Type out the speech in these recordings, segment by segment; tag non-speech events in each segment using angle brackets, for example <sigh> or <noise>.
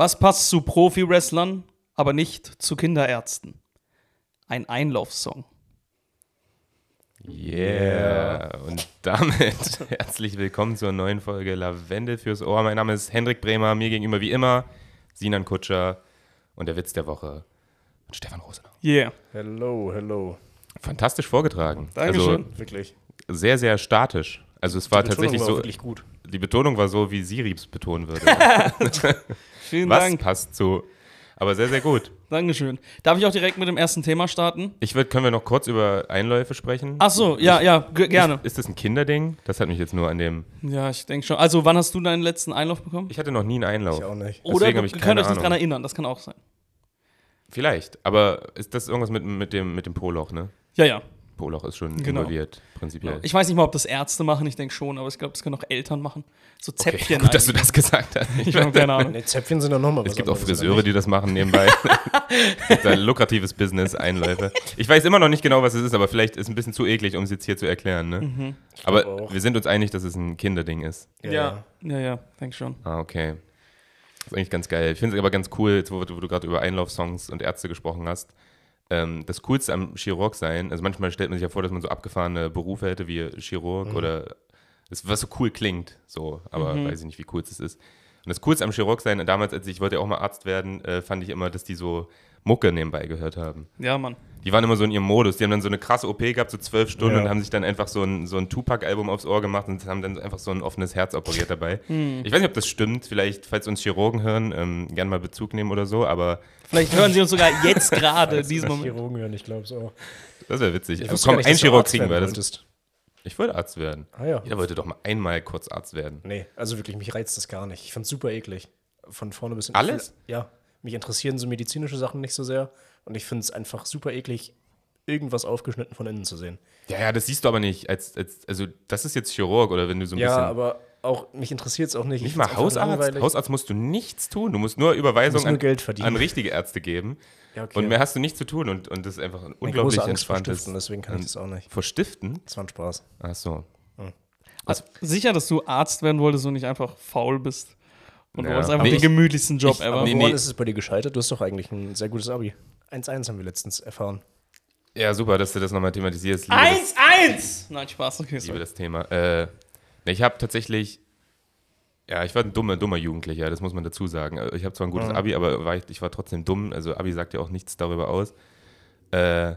Was passt zu Profi-Wrestlern, aber nicht zu Kinderärzten? Ein Einlaufsong. Yeah. Und damit <laughs> herzlich willkommen zur neuen Folge Lavendel fürs Ohr. Mein Name ist Hendrik Bremer, mir gegenüber wie immer Sinan Kutscher und der Witz der Woche mit Stefan Rosenau. Yeah. Hello, hello. Fantastisch vorgetragen. Dankeschön. Also Wirklich. sehr, sehr statisch. Also es war tatsächlich war so, wirklich gut. Die Betonung war so, wie Siri es betonen würde. <laughs> <laughs> Vielen Was Dank. passt zu? Aber sehr, sehr gut. Dankeschön. Darf ich auch direkt mit dem ersten Thema starten? Ich würde, können wir noch kurz über Einläufe sprechen? Ach so, ja, ja, gerne. Ist das ein Kinderding? Das hat mich jetzt nur an dem. Ja, ich denke schon. Also, wann hast du deinen letzten Einlauf bekommen? Ich hatte noch nie einen Einlauf. Ich auch nicht. Oder Deswegen wir hab ich keine euch nicht dran erinnern, das kann auch sein. Vielleicht. Aber ist das irgendwas mit, mit, dem, mit dem Poloch, ne? Ja, ja. Poloch ist schon Genau. involviert, prinzipiell. Ich weiß nicht mal, ob das Ärzte machen, ich denke schon, aber ich glaube, das können auch Eltern machen. So okay, Zäpfchen. gut, dass du eigentlich. das gesagt hast. Ich habe keine Ahnung. Ne, Zäpfchen sind doch nochmal was Es gibt auch Friseure, die das machen nebenbei. <laughs> Es gibt ein lukratives Business, Einläufe. Ich weiß immer noch nicht genau, was es ist, aber vielleicht ist es ein bisschen zu eklig, um es jetzt hier zu erklären. Ne? Mhm. Aber auch. wir sind uns einig, dass es ein Kinderding ist. nicht? Ja, ja, ja, denke schon. Ah, okay. Das ist eigentlich ganz geil. Ich finde es aber ganz cool, jetzt, wo, du- wo du gerade über Einlaufsongs und Ärzte gesprochen hast. Ähm, das Coolste am Chirurg sein, also manchmal stellt man sich ja vor, dass man so abgefahrene Berufe hätte wie Chirurg oder das, was so cool klingt, so, aber weiß ich nicht, wie cool es ist. Und das Coolste am Chirurg sein, damals, als ich wollte ja auch mal Arzt werden, äh, fand ich immer, dass die so Mucke nebenbei gehört haben. Ja, Mann. Die waren immer so in ihrem Modus. Die haben dann so eine krasse OP gehabt, so zwölf Stunden Ja. und haben sich dann einfach so ein, so ein Tupac-Album aufs Ohr gemacht und haben dann einfach so ein offenes Herz operiert dabei. <laughs> Ich weiß nicht, ob das stimmt. Vielleicht, falls uns Chirurgen hören, ähm, gerne mal Bezug nehmen oder so, aber Vielleicht hören sie uns sogar jetzt <laughs> gerade, Falls diesen die Moment. Chirurgen hören, ich glaube es auch. das wäre witzig. Ich Also komm, nicht, ein Chirurg kriegen wir. werden Das, ich wollte Arzt werden. Ah ja. Jeder wollte doch mal einmal kurz Arzt werden. Nee, also wirklich, mich reizt das gar nicht. Ich find's super eklig. Von vorne bis hinten. Alles? Ja. Mich interessieren so medizinische Sachen nicht so sehr. Und ich finde es einfach super eklig, irgendwas aufgeschnitten von innen zu sehen. Ja, ja, das siehst du aber nicht. Als, als, also, das ist jetzt Chirurg oder wenn du so ein Ja, bisschen. aber auch, mich interessiert es auch nicht. nicht Ich mal Hausarzt. Hausarzt musst du nichts tun. Du musst nur Überweisungen nur an, Geld verdienen. an richtige Ärzte geben. Ja, okay. Und mehr hast du nicht zu tun. Und, und das ist einfach ein unglaublich große Angst vor entspanntes. Stiften, deswegen kann ich das auch nicht. Vor Stiften? Das war ein Spaß. Ach so. Sicher, dass du Arzt werden wolltest und nicht einfach faul bist. Und du Ja. wolltest einfach Nee, den ich- gemütlichsten Job ich- ever. Nee, Woran nee. ist es bei dir gescheitert? Du hast doch eigentlich ein sehr gutes Abi. 1-1 haben wir letztens erfahren. Ja, super, dass du das nochmal thematisierst. Liebe das, 1-1! Nein, Spaß, okay. liebe Sorry. das Thema. Äh, ich habe tatsächlich, ja, ich war ein dummer, dummer Jugendlicher, das muss man dazu sagen. Also Ich habe zwar ein gutes Abi, aber war ich, ich war trotzdem dumm. Also Abi sagt ja auch nichts darüber aus. Äh,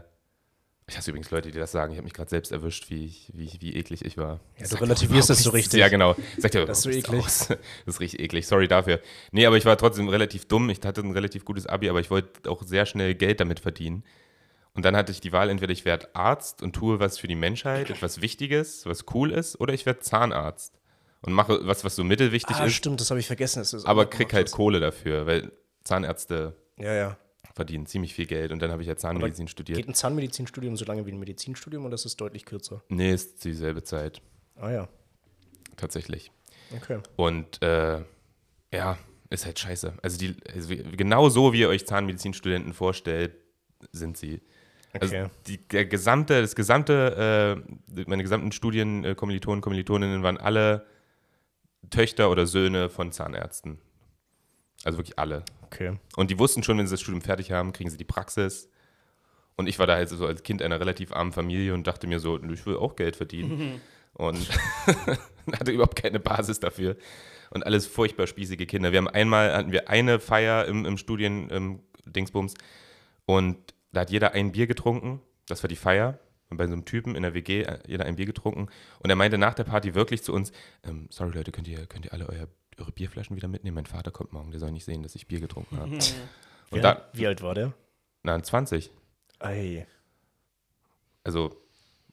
ich hasse übrigens Leute, die das sagen. Ich habe mich gerade selbst erwischt, wie, ich, wie, wie eklig ich war. Ja, du relativierst das so richtig. Ja, genau. Sagt ja Das ist so eklig. aus. <laughs> Das ist richtig eklig. Sorry dafür. Nee, aber ich war trotzdem relativ dumm. Ich hatte ein relativ gutes Abi, aber ich wollte auch sehr schnell Geld damit verdienen. Und dann hatte ich die Wahl, entweder ich werde Arzt und tue was für die Menschheit, etwas Wichtiges, was cool ist, oder ich werde Zahnarzt und mache was, was so mittelwichtig Ah, ist, stimmt, das habe ich vergessen. aber krieg halt. Kohle dafür, weil Zahnärzte Ja, ja. Verdienen ziemlich viel Geld und dann habe ich ja Zahnmedizin studiert. Geht ein Zahnmedizinstudium so lange wie ein Medizinstudium oder ist es deutlich kürzer? Nee, ist dieselbe Zeit, Ah ja, tatsächlich. okay. Und äh, ja, ist halt scheiße. Also, die, also genau so, wie ihr euch Zahnmedizinstudenten vorstellt, sind sie. Also Okay. die, der gesamte, das gesamte, äh, meine gesamten Studien, äh, Kommilitoninnen waren alle Töchter oder Söhne von Zahnärzten. Also wirklich alle. Okay. Und die wussten schon, wenn sie das Studium fertig haben, kriegen sie die Praxis. Und ich war da halt so als Kind einer relativ armen Familie und dachte mir so, ich will auch Geld verdienen. Und <laughs> hatte überhaupt keine Basis dafür. Und alles furchtbar spießige Kinder. Wir haben einmal, hatten wir eine Feier im, im Studien, im Dingsbums. Und da hat jeder ein Bier getrunken. Das war die Feier. Und bei so einem Typen in der WG, äh, jeder ein Bier getrunken. Und er meinte nach der Party wirklich zu uns, ähm, sorry Leute, könnt ihr, könnt ihr alle euer, eure Bierflaschen wieder mitnehmen? Mein Vater kommt morgen, der soll nicht sehen, dass ich Bier getrunken habe. <laughs> Wie, Und da, wie alt war der? na, 20. Ei. Also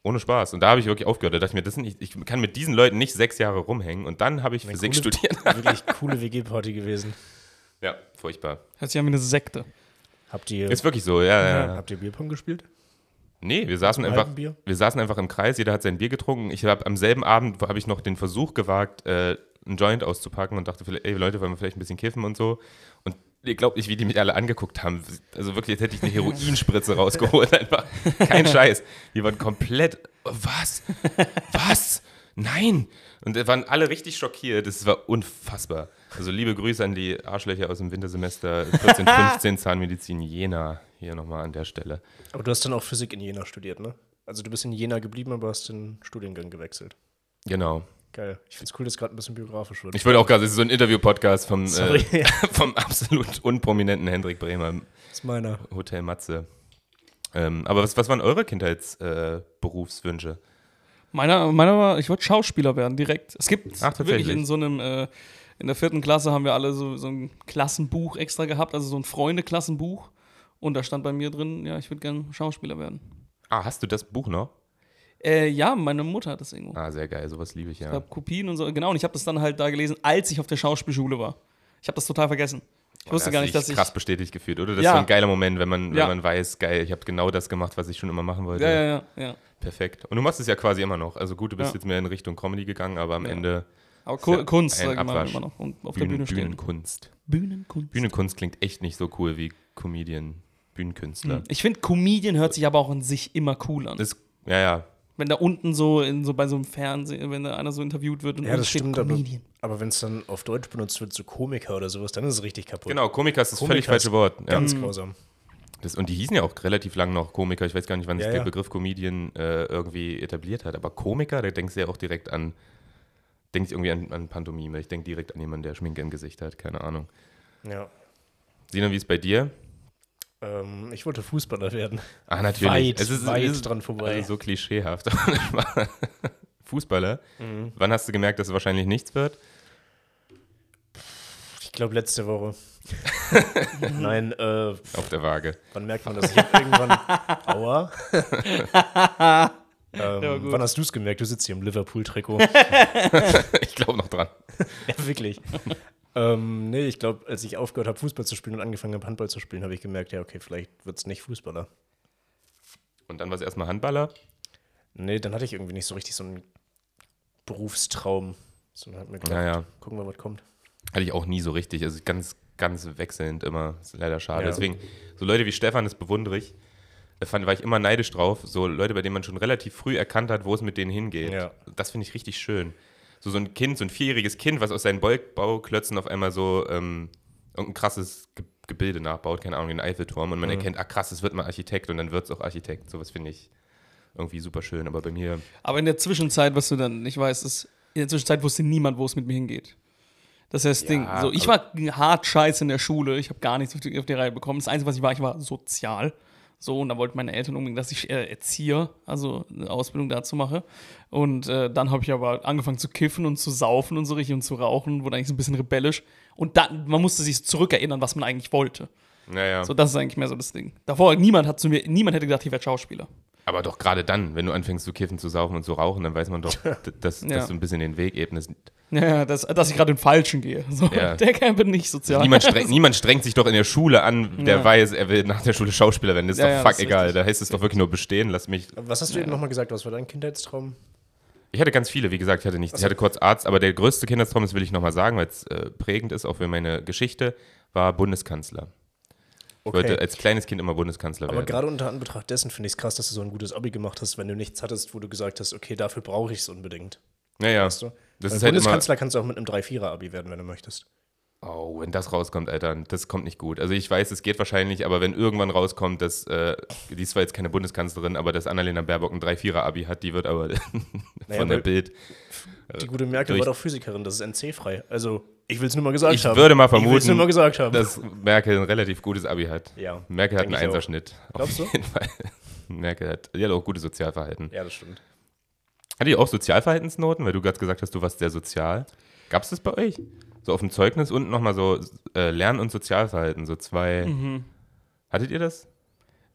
ohne Spaß. Und da habe ich wirklich aufgehört. Da dachte ich mir, das sind nicht, ich kann mit diesen Leuten nicht sechs Jahre rumhängen. Und dann habe ich Eine Physik coole- studiert. <laughs> Wirklich coole WG-Party gewesen. ja, furchtbar. Hört sich an wie eine Sekte. Habt ihr, Ist wirklich so, ja, ja. ja. habt ihr Bierpong gespielt? Nee, wir saßen Ein einfach, wir saßen einfach im Kreis, jeder hat sein Bier getrunken. Ich habe am selben Abend habe ich noch den Versuch gewagt, äh, einen Joint auszupacken und dachte, vielleicht, ey Leute, wollen wir vielleicht ein bisschen kiffen und so. Und ihr glaubt nicht, wie die mich alle angeguckt haben. Also wirklich, jetzt hätte ich eine Heroinspritze <laughs> rausgeholt. Einfach kein Scheiß. Die waren komplett, was? Was? Nein! Und da waren alle richtig schockiert. Das war unfassbar. Also liebe Grüße an die Arschlöcher aus dem Wintersemester 14, 15 <laughs> Zahnmedizin Jena. Hier nochmal an der Stelle. Aber du hast dann auch Physik in Jena studiert, ne? Also du bist in Jena geblieben, aber hast den Studiengang gewechselt. Genau. Geil. Ich finde es cool, dass gerade ein bisschen biografisch wird. Ich wollte auch gerade, es ist so ein Interview-Podcast vom, Sorry, äh, <laughs> ja. vom absolut unprominenten Hendrik Bremer Das ist meiner. Hotel Matze. Ähm, aber was, was waren eure Kindheitsberufswünsche? Äh? Meiner, meiner war, ich wollte Schauspieler werden, direkt. Es gibt Ach, wirklich in so einem, äh, in der vierten Klasse haben wir alle so, so ein Klassenbuch extra gehabt, also so ein Freunde-Klassenbuch. Und da stand bei mir drin, ja, ich würde gerne Schauspieler werden. ah, hast du das Buch noch? Äh, ja, meine Mutter hat das irgendwo. Ah, sehr geil, sowas liebe ich Ich ja. habe Kopien und so. Genau, und ich habe das dann halt da gelesen, als ich auf der Schauspielschule war. Ich habe das total vergessen. Ich wusste gar nicht, dass ich. krass bestätigt gefühlt, oder? Das Ja. ist so ein geiler Moment, wenn man, wenn Ja. man weiß, geil, ich habe genau das gemacht, was ich schon immer machen wollte. Ja, ja, ja, ja. Perfekt. Und du machst es ja quasi immer noch. Also gut, du bist jetzt mehr in Richtung Comedy gegangen, aber am. Ende Aber Kunst, sag ich mal, immer noch. Und auf der Bühnen, Bühne stehen. Bühnenkunst. Bühnenkunst. Bühnenkunst klingt echt nicht so cool wie Comedian, Bühnenkünstler. Hm. Ich finde, Comedian hört sich aber auch in sich immer cool an. Das, ja, ja. Wenn da unten so, in, so bei so einem Fernsehen, wenn da einer so interviewt wird und Ja, das steht stimmt, aber, Comedian. aber wenn es dann auf Deutsch benutzt wird, so Komiker oder sowas, dann ist es richtig kaputt. Genau, Komiker ist das völlig Komiker falsche Wort. Ja. Ganz grausam. Das, und die hießen ja auch relativ lang noch Komiker. Ich weiß gar nicht, wann sich Ja, der ja. Begriff Comedian äh, irgendwie etabliert hat. Aber Komiker, da denkst du ja auch direkt an, denkst irgendwie an, an Pantomime. Ich denke direkt an jemanden, der Schminke im Gesicht hat. Keine Ahnung. Ja. Sina, wie ist bei dir? Ähm, ich wollte Fußballer werden. Ah, natürlich. Weit, weit dran vorbei. Also so klischeehaft. <laughs> Fußballer. Mhm. Wann hast du gemerkt, dass es wahrscheinlich nichts wird? Ich glaube letzte Woche. <laughs> Nein, äh, Auf der Waage. wann merkt man das? Ich hab irgendwann. Aua. <laughs> ähm, wann hast du es gemerkt? Du sitzt hier im Liverpool-Trikot. Ich glaube noch dran. ja, wirklich. Ähm, nee, ich glaube, als ich aufgehört habe, Fußball zu spielen und angefangen habe, Handball zu spielen, habe ich gemerkt, ja, okay, vielleicht wird es nicht Fußballer. Und dann war es erstmal Handballer. Nee, dann hatte ich irgendwie nicht so richtig so einen Berufstraum. Sondern hat mir gedacht, Naja. gucken wir, was kommt. Hatte ich auch nie so richtig. Also ganz, ganz wechselnd immer. Ist leider schade. Ja. Deswegen, so Leute wie Stefan, das bewundere ich. Da fand, war ich immer neidisch drauf. So Leute, bei denen man schon relativ früh erkannt hat, wo es mit denen hingeht. Ja. Das finde ich richtig schön. So, so ein Kind, so ein vierjähriges Kind, was aus seinen Bau- Bauklötzen auf einmal so ähm, irgendein krasses Ge Gebilde nachbaut, keine Ahnung, den Eiffelturm. Und man erkennt, ah krass, es wird mal Architekt und dann wird es auch Architekt. Sowas finde ich irgendwie super schön. Aber bei mir, Aber in der Zwischenzeit, was du dann nicht weißt, ist, in der Zwischenzeit wusste niemand, wo es mit mir hingeht. Das ist das Ding. So, ich war hart scheiße in der Schule. Ich habe gar nichts auf die, auf die Reihe bekommen. Das Einzige, was ich war, ich war sozial. So, und da wollten meine Eltern unbedingt, dass ich äh, Erzieher, also eine Ausbildung dazu mache. Und äh, dann habe ich aber angefangen zu kiffen und zu saufen und so richtig und zu rauchen, wurde eigentlich so ein bisschen rebellisch. Und dann, man musste sich zurückerinnern, was man eigentlich wollte. naja. So, das ist eigentlich mehr so das Ding. Davor, niemand hat zu mir, niemand hätte gedacht, ich werde Schauspieler. Aber doch gerade dann, wenn du anfängst zu kiffen, zu saufen und zu rauchen, dann weiß man doch, <laughs> dass, Ja. dass du ein bisschen den Weg ebnest. Ja, ja, dass, dass ich gerade den Falschen gehe. So, Ja. <laughs> Der kann bin nicht sozial. Niemand, streng, niemand strengt sich doch in der Schule an, der Ja. weiß, er will nach der Schule Schauspieler werden. Das ist Ja, doch ja, fuck ist egal. richtig. Da heißt es doch wirklich nur bestehen. Lass mich. Was hast du eben nochmal gesagt? Was war dein Kindheitstraum? Ich hatte ganz viele, wie gesagt, ich hatte nichts. Ich hatte kurz Arzt, aber der größte Kindertraum, das will ich nochmal sagen, weil es äh, prägend ist, auch für meine Geschichte, war Bundeskanzler. Ich wollte als kleines Kind immer Bundeskanzler Aber werden. gerade unter Anbetracht dessen finde ich es krass, dass du so ein gutes Abi gemacht hast, wenn du nichts hattest, wo du gesagt hast, okay, dafür brauche ich es unbedingt. Naja, Weißt du? das ist halt immer. Bundeskanzler kannst du auch mit einem 3-4er-Abi werden, wenn du möchtest. Oh, wenn das rauskommt, Alter, das kommt nicht gut. Also ich weiß, es geht wahrscheinlich, aber wenn irgendwann rauskommt, dass, äh, die ist zwar jetzt keine Bundeskanzlerin, aber dass Annalena Baerbock ein 3-4er-Abi hat, die wird aber <laughs> Naja, von der Bild. Die gute Merkel durch- war doch Physikerin, das ist NC-frei. Also, ich will es nur mal gesagt Ich haben. würde mal Ich will es vermuten, nur mal gesagt haben. dass Merkel ein relativ gutes Abi hat. Ja, Merkel hat einen. Einserschnitt. Glaubst du? Auf jeden Fall. <laughs> Merkel hat, die hat auch gutes Sozialverhalten. ja, das stimmt. Hat die auch Sozialverhaltensnoten? Weil du gerade gesagt hast, du warst sehr sozial. Gab es das bei euch? So auf dem Zeugnis und nochmal so äh, Lern- und Sozialverhalten, so zwei. Mhm. Hattet ihr das?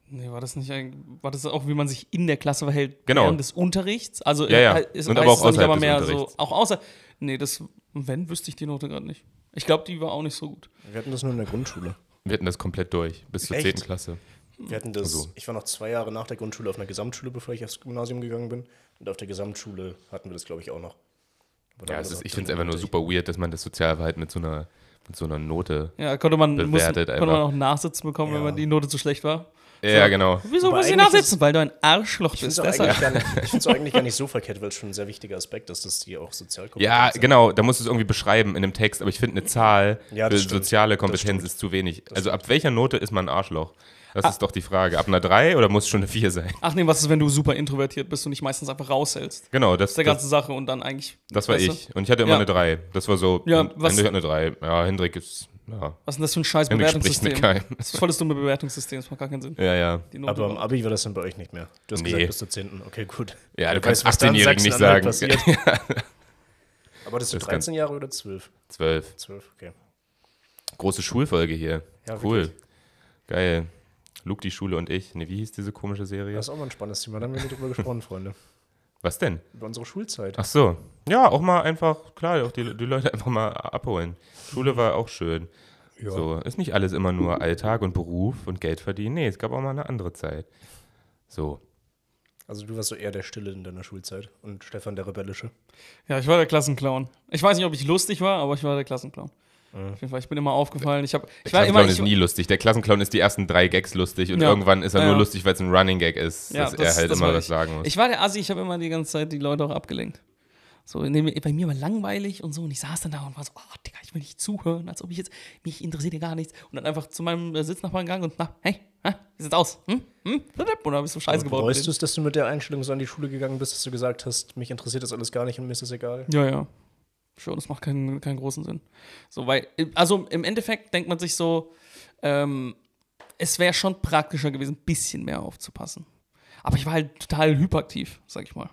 Nee, war das nicht ein, war das auch, wie man sich in der Klasse verhält Genau. während des Unterrichts? Also Ja, ja. äh, ist, Und aber auch außerhalb aber des mehr so, Unterrichts. auch außer, nee, das, wenn, wüsste ich die Note gerade nicht. Ich glaube, die war auch nicht so gut. Wir hatten das nur in der Grundschule. Wir hatten das komplett durch, bis zur Echt? 10. Klasse. Wir hatten das, Also. ich war noch zwei Jahre nach der Grundschule auf einer Gesamtschule, bevor ich aufs Gymnasium gegangen bin. Und auf der Gesamtschule hatten wir das, glaube ich, auch noch. Aber Ja, es ist, ich finde es einfach nur super weird, dass man das Sozialverhalten mit so einer, mit so einer Note. Ja, konnte man, Bewertet konnte man auch Nachsitzen bekommen, wenn Ja. man die Note zu schlecht war. Ja, genau. Wieso Aber muss ich nachsitzen? Weil du ein Arschloch Ich bist. finde es Deshalb. eigentlich, gar nicht- ich find's auch eigentlich gar nicht so <laughs> verkehrt, weil es schon ein sehr wichtiger Aspekt ist, dass die auch sozial Ja, sind. genau, da musst du es irgendwie beschreiben in einem Text, aber ich finde, eine Zahl Ja, für das stimmt. soziale Das Kompetenz ist zu wenig. Also ab welcher Note ist man ein Arschloch? Das ist doch die Frage. Ab einer 3 oder muss es schon eine 4 sein? Ach nee, was ist, wenn du super introvertiert bist und dich meistens einfach raushältst? Genau, das, Das ist der das, ganze Sache und dann eigentlich. das war weißt du? ich. Und ich hatte immer Ja. eine 3. Das war so, Ja, was- Hendrik hat eine 3. Ja, Hendrik ist, ja, Was ist denn das für ein scheiß Hendrik spricht mit Bewertungssystem? keinem. Das ist voll das dumme Bewertungssystem, das macht gar keinen Sinn. Ja, ja. Die Note Aber im Abi war das dann bei euch nicht mehr. Du hast Nee. gesagt bis zur 10. Okay, gut. Ja, du Wer kannst weiß, was da in 18-Jährigen nicht sagen. <laughs> Aber das sind Das kann- 13 Jahre oder 12? 12. 12, okay. Große Schulfolge hier. Ja, cool. wirklich. Geil. Luke, die Schule und ich. Ne, wie hieß diese komische Serie? Das ist auch mal ein spannendes Thema. Da haben wir nicht drüber gesprochen, <laughs> Freunde. Was denn? Über unsere Schulzeit. Ach so. Ja, auch mal einfach, klar, auch die, die Leute einfach mal abholen. Schule war auch schön. Ja. So, ist nicht alles immer nur Alltag und Beruf und Geld verdienen. Nee, es gab auch mal eine andere Zeit. So. Also du warst so eher der Stille in deiner Schulzeit und Stefan der Rebellische. Ja, ich war der Klassenclown. Ich weiß nicht, ob ich lustig war, aber ich war der Klassenclown. Auf jeden Fall, ich bin immer aufgefallen. Ich, hab, Der ich war immer. Klassenclown Ich, ist nie lustig. Der Klassenclown ist die ersten drei Gags lustig und Ja. irgendwann ist er Ja, nur lustig, weil es ein Running Gag ist, Ja, dass das- er halt das immer was ich. sagen muss. ich war der Assi, ich habe immer die ganze Zeit die Leute auch abgelenkt. So, bei mir war langweilig und so und ich saß dann da und war so, oh, Digga, ich will nicht zuhören, als ob ich jetzt, mich interessiert ja gar nichts. Und dann einfach zu meinem äh, Sitznachbarn gegangen und, na, hey, hä, wie sieht's aus? Hm? Hm? Und dann habe ich so Scheiße gebaut. denen. du es, dass du mit der Einstellung so an die Schule gegangen bist, dass du gesagt hast, mich interessiert das alles gar nicht und mir ist das egal? Ja, ja. Schon, das macht keinen, keinen großen Sinn. So, weil, also im Endeffekt denkt man sich so, ähm, es wäre schon praktischer gewesen, ein bisschen mehr aufzupassen. Aber ich war halt total hyperaktiv, sag ich mal.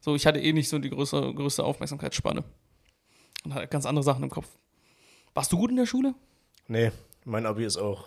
So, ich hatte eh nicht so die größere, größte Aufmerksamkeitsspanne. Und hatte ganz andere Sachen im Kopf. Warst du gut in der Schule? Nee, mein Abi ist auch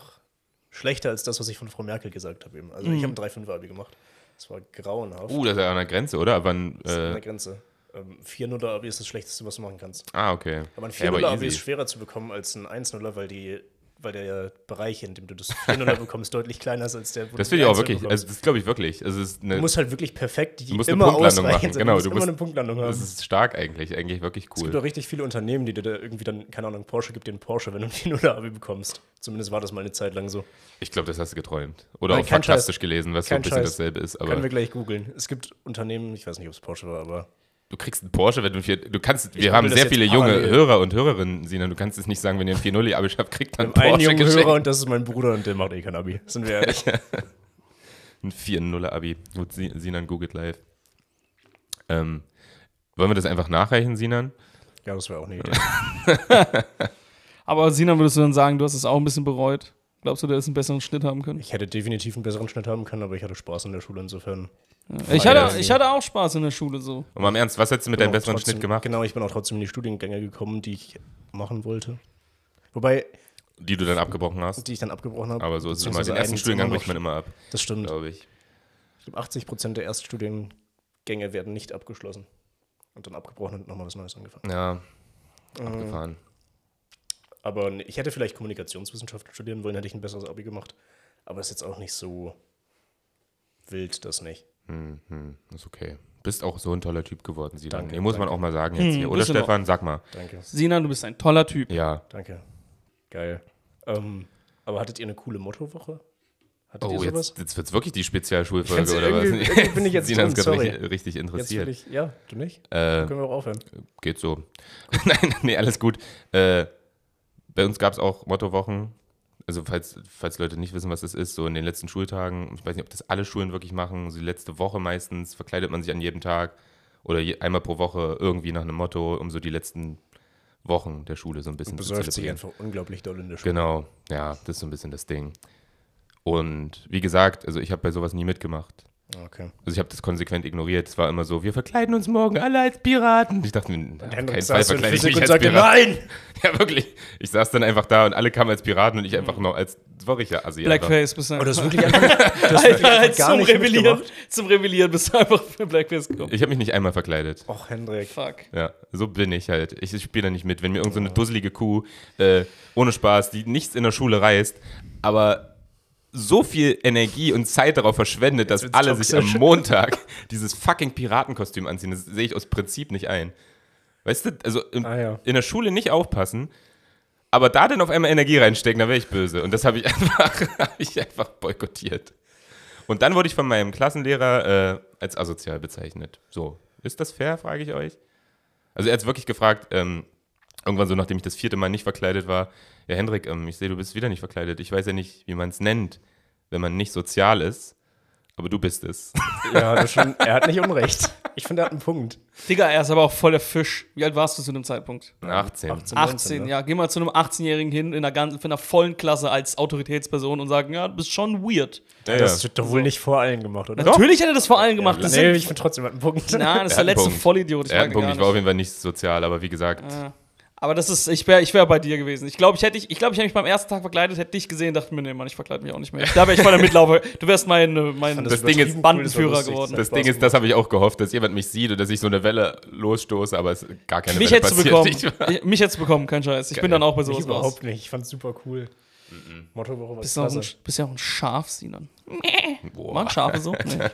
schlechter als das, was ich von Frau Merkel gesagt habe eben. Also ich habe ein 3-5 Abi gemacht. Das war grauenhaft. Uh, das ist ja an der Grenze, oder? Wann, das ist an äh, der Grenze. Ähm, 4-0er Abi ist das Schlechteste, was du machen kannst. ah, okay. Aber ein Ja, 4-0er Abi easy. ist schwerer zu bekommen als ein 1-0er, weil, die, weil der Bereich, in dem du das 4-0er <laughs> bekommst, deutlich kleiner ist als der, wo Das finde ich auch 1-0 wirklich, also das glaube ich wirklich. Also es ist eine, Du musst halt wirklich perfekt die Du musst eine immer Punktlandung ausreichend machen, sein. genau, Du musst du immer eine Punktlandung haben. das ist stark eigentlich, eigentlich wirklich Es gibt cool. auch richtig viele Unternehmen, die dir da irgendwie dann, keine Ahnung, Porsche gibt dir einen Porsche, wenn du ein 4-0er Abi bekommst. Zumindest war das mal eine Zeit lang so. Ich glaube, das hast du geträumt. Oder Nein, auch fantastisch Scheiß. gelesen, was so ein bisschen Scheiß. dasselbe ist. Können wir Aber gleich googeln. Es gibt Unternehmen, ich weiß nicht, ob es Porsche war, aber du kriegst einen Porsche, wenn du vier, du kannst, wir haben sehr viele junge parallel. Hörer und Hörerinnen, Sina, du kannst es nicht sagen, wenn ihr ein 4-0 Abi habt, kriegt haben einen Porsche jungen geschenkt. Hörer und das ist mein Bruder und der macht eh kein Abi. Sind wir ehrlich. <laughs> Ein 4-0 Abi. Gut, Si- Sinan googelt live. Ähm, wollen wir das einfach nachreichen, Sinan? ja, das wäre auch eine Idee. <laughs> Aber Sinan, würdest du dann sagen, du hast es auch ein bisschen bereut? Glaubst du, du hättest einen besseren Schnitt haben können? Ich hätte definitiv einen besseren Schnitt haben können, aber ich hatte Spaß in der Schule insofern. Ich hatte, ich hatte auch Spaß in der Schule so. Und mal im Ernst, was hättest du mit deinem besseren trotzdem- Schnitt gemacht, Genau, ich bin auch trotzdem in die Studiengänge gekommen, die ich machen wollte. Wobei, die du dann abgebrochen hast? die ich dann abgebrochen habe. Aber so ist es immer. Den ersten Studiengang bricht man immer ab, Das stimmt. glaube ich. Ich glaube, 80 Prozent der Erststudiengänge werden nicht abgeschlossen. Und dann abgebrochen und nochmal was Neues angefangen. Ja, Mhm. abgefahren. Aber nee, ich hätte vielleicht Kommunikationswissenschaften studieren wollen, hätte ich ein besseres Abi gemacht. Aber ist jetzt auch nicht so wild, das nicht. Hm, hm, ist okay. Bist auch so ein toller Typ geworden, Sinan. Danke, Nee, muss man danke. auch mal sagen jetzt Hm, hier. Oder. Stefan, sag mal. Danke, Sinan, du bist ein toller Typ. Ja. danke. Geil. Ähm, aber hattet ihr eine coole Mottowoche? Hattet ihr Oh, sowas? jetzt, jetzt wird es wirklich die Spezialschulfolge, oder was? <laughs> irgendwie- bin ich jetzt Sinan ist gerade richtig, richtig Jetzt interessiert. ich, ja, du nicht? Äh, Können wir auch aufhören. geht so. <laughs> Nein, nee, alles gut. Äh, bei uns gab es auch Mottowochen. Also, falls, falls Leute nicht wissen, was das ist, so in den letzten Schultagen, ich weiß nicht, ob das alle Schulen wirklich machen, so die letzte Woche meistens verkleidet man sich an jedem Tag oder je, einmal pro Woche irgendwie nach einem Motto, um so die letzten Wochen der Schule so ein bisschen zu Besäuft sich zelebrieren. einfach unglaublich doll in der Schule. Genau, ja, das ist so ein bisschen das Ding. Und wie gesagt, also ich habe bei sowas nie mitgemacht. Okay. Also ich habe das konsequent ignoriert. Es war immer so, wir verkleiden uns morgen alle als Piraten. Ich dachte, mir, auf keinen Fall verkleide ich mich als sagte, Pirat. nein! <laughs> Ja, wirklich. Ich saß dann einfach da und alle kamen als Piraten und ich einfach noch als, das war richtig assi. einfach. Blackface bist du. Aber du hast wirklich einfach, wirklich Alter, einfach gar zum nicht Rebellieren, zum Rebellieren bist du einfach für Blackface gekommen. Ich habe mich nicht einmal verkleidet. Och, Hendrik. Fuck. Ja, so bin ich halt. Ich spiele da nicht mit. Wenn mir irgendeine so eine dusselige Kuh, äh, ohne Spaß, die nichts in der Schule reißt, aber so viel Energie und Zeit darauf verschwendet, dass alle sich am toxisch. Montag <laughs> dieses fucking Piratenkostüm anziehen, das sehe ich aus Prinzip nicht ein. Weißt du, also im, Ah, ja. in der Schule nicht aufpassen, aber da dann auf einmal Energie reinstecken, da wäre ich böse. Und das habe ich <laughs> einfach, hab ich einfach boykottiert. Und dann wurde ich von meinem Klassenlehrer äh, als asozial bezeichnet. So, ist das fair, frage ich euch? Also er hat wirklich gefragt, ähm, irgendwann so, nachdem ich das vierte Mal nicht verkleidet war, ja Hendrik, ähm, ich sehe, du bist wieder nicht verkleidet. Ich weiß ja nicht, wie man es nennt, wenn man nicht sozial ist. Aber du bist es. <laughs> Ja, das schon, er hat nicht unrecht. Ich finde, er hat einen Punkt. Digga, er ist aber auch voll der Fisch. Wie alt warst du zu dem Zeitpunkt? 18. 18. 18, ne? ja. Geh mal zu einem 18-Jährigen hin in einer, ganzen, in einer vollen Klasse als Autoritätsperson und sagen, ja, du bist schon weird. Ja, Das ja. wird doch wohl nicht vor allen gemacht, oder? Natürlich hat er das vor allem gemacht. das nee, ich finde trotzdem, er hat einen Punkt. Nein, das ist Er der letzte Punkt. Vollidiot. Ich Er hat einen Punkt, ich war auf jeden Fall nicht sozial, aber wie gesagt, Aber das ist, ich wäre ich wär bei dir gewesen. Ich glaube, ich hätte dich- ich, glaub, ich hätte mich beim ersten Tag verkleidet, hätte dich gesehen, dachte mir, nee, Mann, ich verkleide mich auch nicht mehr. Da wäre ich voll der Mitlaufer. Du wärst mein, äh, mein fand Das Ding ist Bandenführer das war geworden. das Ding ist, das habe ich auch gehofft, dass jemand mich sieht und dass ich so eine Welle losstoße, aber es ist gar keine mich Welle passiert. bekommen. Ich war- Ich, mich hättest du bekommen, kein Scheiß. Ich bin dann auch bei sowas Ich überhaupt nicht. Ich fand's super cool. Motto Woche was Bist du auch ein, klasse. bist ja auch ein Schaf, Sinan. Waren Schafe so? Nee.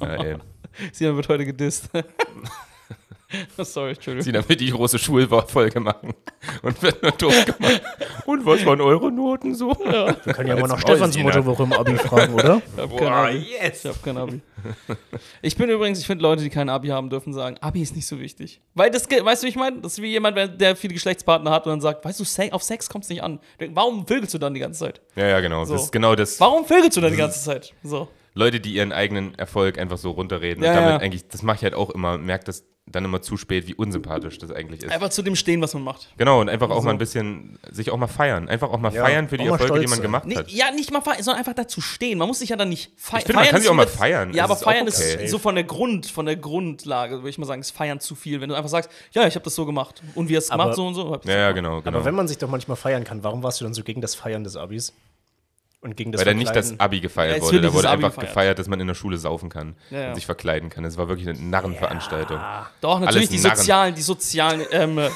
<laughs> <laughs> Sinan wird heute gedisst. <laughs> <laughs> Sorry, Entschuldigung. Sie damit die große Schulfolge machen und wird nur doof gemacht. Und was waren eure Noten so? Wir können ja mal nach Als Stefans Mäusiner. Mottowoche im Abi fragen, oder? Ich hab kein Abi. yes! Ich hab kein Abi. Ich bin übrigens, ich finde Leute, die kein Abi haben, dürfen sagen, Abi ist nicht so wichtig. Weil das, weißt du, wie ich meine? Das ist wie jemand, der- viele Geschlechtspartner hat und dann sagt, weißt du, auf Sex kommt es nicht an. Warum vögelst du dann die ganze Zeit? Ja, ja, genau. So. Das ist genau das. Warum vögelst du dann die ganze Zeit? So. Leute, die ihren eigenen Erfolg einfach so runterreden. Ja, und damit ja. eigentlich, das mache ich halt auch immer, merkt das dann immer zu spät, wie unsympathisch das eigentlich ist. Einfach zu dem stehen, was man macht. Genau, und einfach auch mal ein bisschen, sich auch mal feiern. Einfach auch mal Ja, feiern für die Erfolge, die stolz man sein. gemacht Nee, hat. ja, nicht mal feiern, sondern einfach dazu stehen. Man muss sich ja dann nicht fe Ich finde, man feiern. kann sich auch mal feiern. Ja, aber ist feiern okay. ist so von der Grund, von der Grundlage, würde ich mal sagen, ist feiern zu viel. Wenn du einfach sagst, ja, ich habe das so gemacht. Und du es gemacht, so und so. Ja, ja, genau, genau. Aber wenn man sich doch manchmal feiern kann, warum warst du dann so gegen das Feiern des Abis? Und gegen das Weil da nicht das? Abi Ja, gefeiert es wurde. Da wurde Abi einfach gefeiert. gefeiert, dass man in der Schule saufen kann Ja, ja. und sich verkleiden kann. Es war wirklich eine Narrenveranstaltung. Doch, natürlich, Alles die Narren. sozialen, die sozialen, ähm, äh,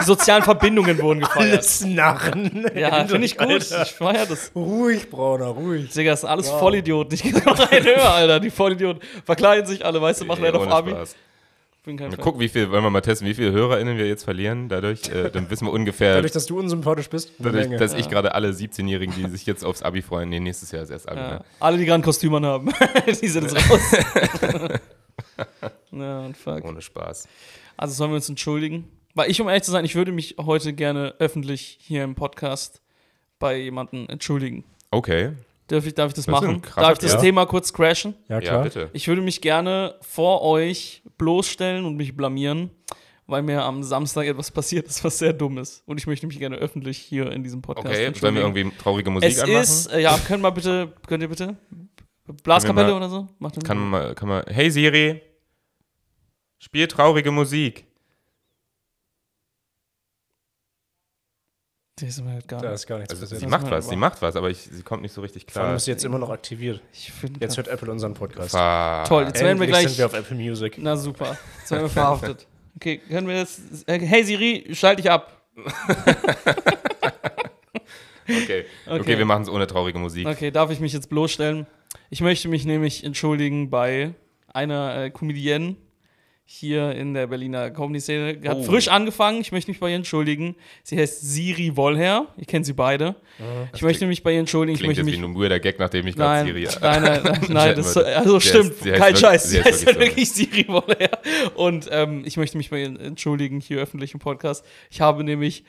die sozialen Verbindungen wurden <laughs> gefeiert. Alles Narren. Ja, finde ich gut. Alter. Ich feier das. Ruhig, Brauner, ruhig. Digga, das sind alles Vollidioten. Ich geh noch einen höher, Alter. Die Vollidioten verkleiden sich alle, weißt du, machen leider auf ohne Abi. Spaß. Bin kein Fan. gucken, wie viel, wollen wir mal testen, wie viele HörerInnen wir jetzt verlieren dadurch. Äh, <laughs> dann wissen wir ungefähr, Dadurch, dass du unsympathisch bist, dadurch, Menge. dass ich gerade alle 17-Jährigen, die sich jetzt aufs Abi freuen, nee, nächstes Jahr ist erst Abi. Ja. Ne? Alle, die gerade ein Kostüm anhaben. <laughs> die sind jetzt raus. <laughs> ja, und fuck. Ohne Spaß. Also sollen wir uns entschuldigen? Weil ich, um ehrlich zu sein, ich würde mich heute gerne öffentlich hier im Podcast bei jemandem entschuldigen. Okay, Darf ich, darf ich das, Das machen? Darf ich das Plan. Thema kurz crashen? ja, ja, klar. bitte. Ich würde mich gerne vor euch bloßstellen und mich blamieren, weil mir am Samstag etwas passiert ist, was sehr dumm ist. Und ich möchte mich gerne öffentlich hier in diesem Podcast Okay, sollen wir irgendwie traurige Musik es anmachen? ist, äh, ja, können wir bitte, könnt ihr bitte? Blaskapelle oder so? Macht Kann man, mal, kann man, hey Siri, spiel traurige Musik. Das ist mir halt gar Da nicht. ist gar nichts Also, passiert. sie Das macht was, sie macht was, aber ich, sie kommt nicht so richtig Vor allem klar. ist sie jetzt immer noch aktiviert. Ich finde Jetzt hört Apple unseren Podcast. Fuck. Toll, jetzt werden wir gleich. sind wir auf Apple Music. Na super, jetzt werden wir verhaftet. Okay, können wir jetzt. äh, Hey Siri, schalte dich ab. <laughs> Okay. okay, wir machen es ohne traurige Musik. Okay, darf ich mich jetzt bloßstellen? Ich möchte mich nämlich entschuldigen bei einer äh, Comedienne hier in der Berliner Comedy-Szene. Hat Oh. frisch angefangen. Ich möchte mich bei ihr entschuldigen. Sie heißt Siri Wollher. Ihr kennt sie beide. ich möchte mich bei ihr entschuldigen. Ich Klingt möchte jetzt mich wie ein weirder Gag, nachdem ich gerade Nein, Siri. nein, nein, nein, <laughs> nein das, also stimmt, heißt- kein Scheiß, sie heißt sie ja heißt wirklich wirklich Siri Wollher. Und ähm, ich möchte mich bei Ihnen entschuldigen, hier öffentlich im Podcast. Ich habe nämlich,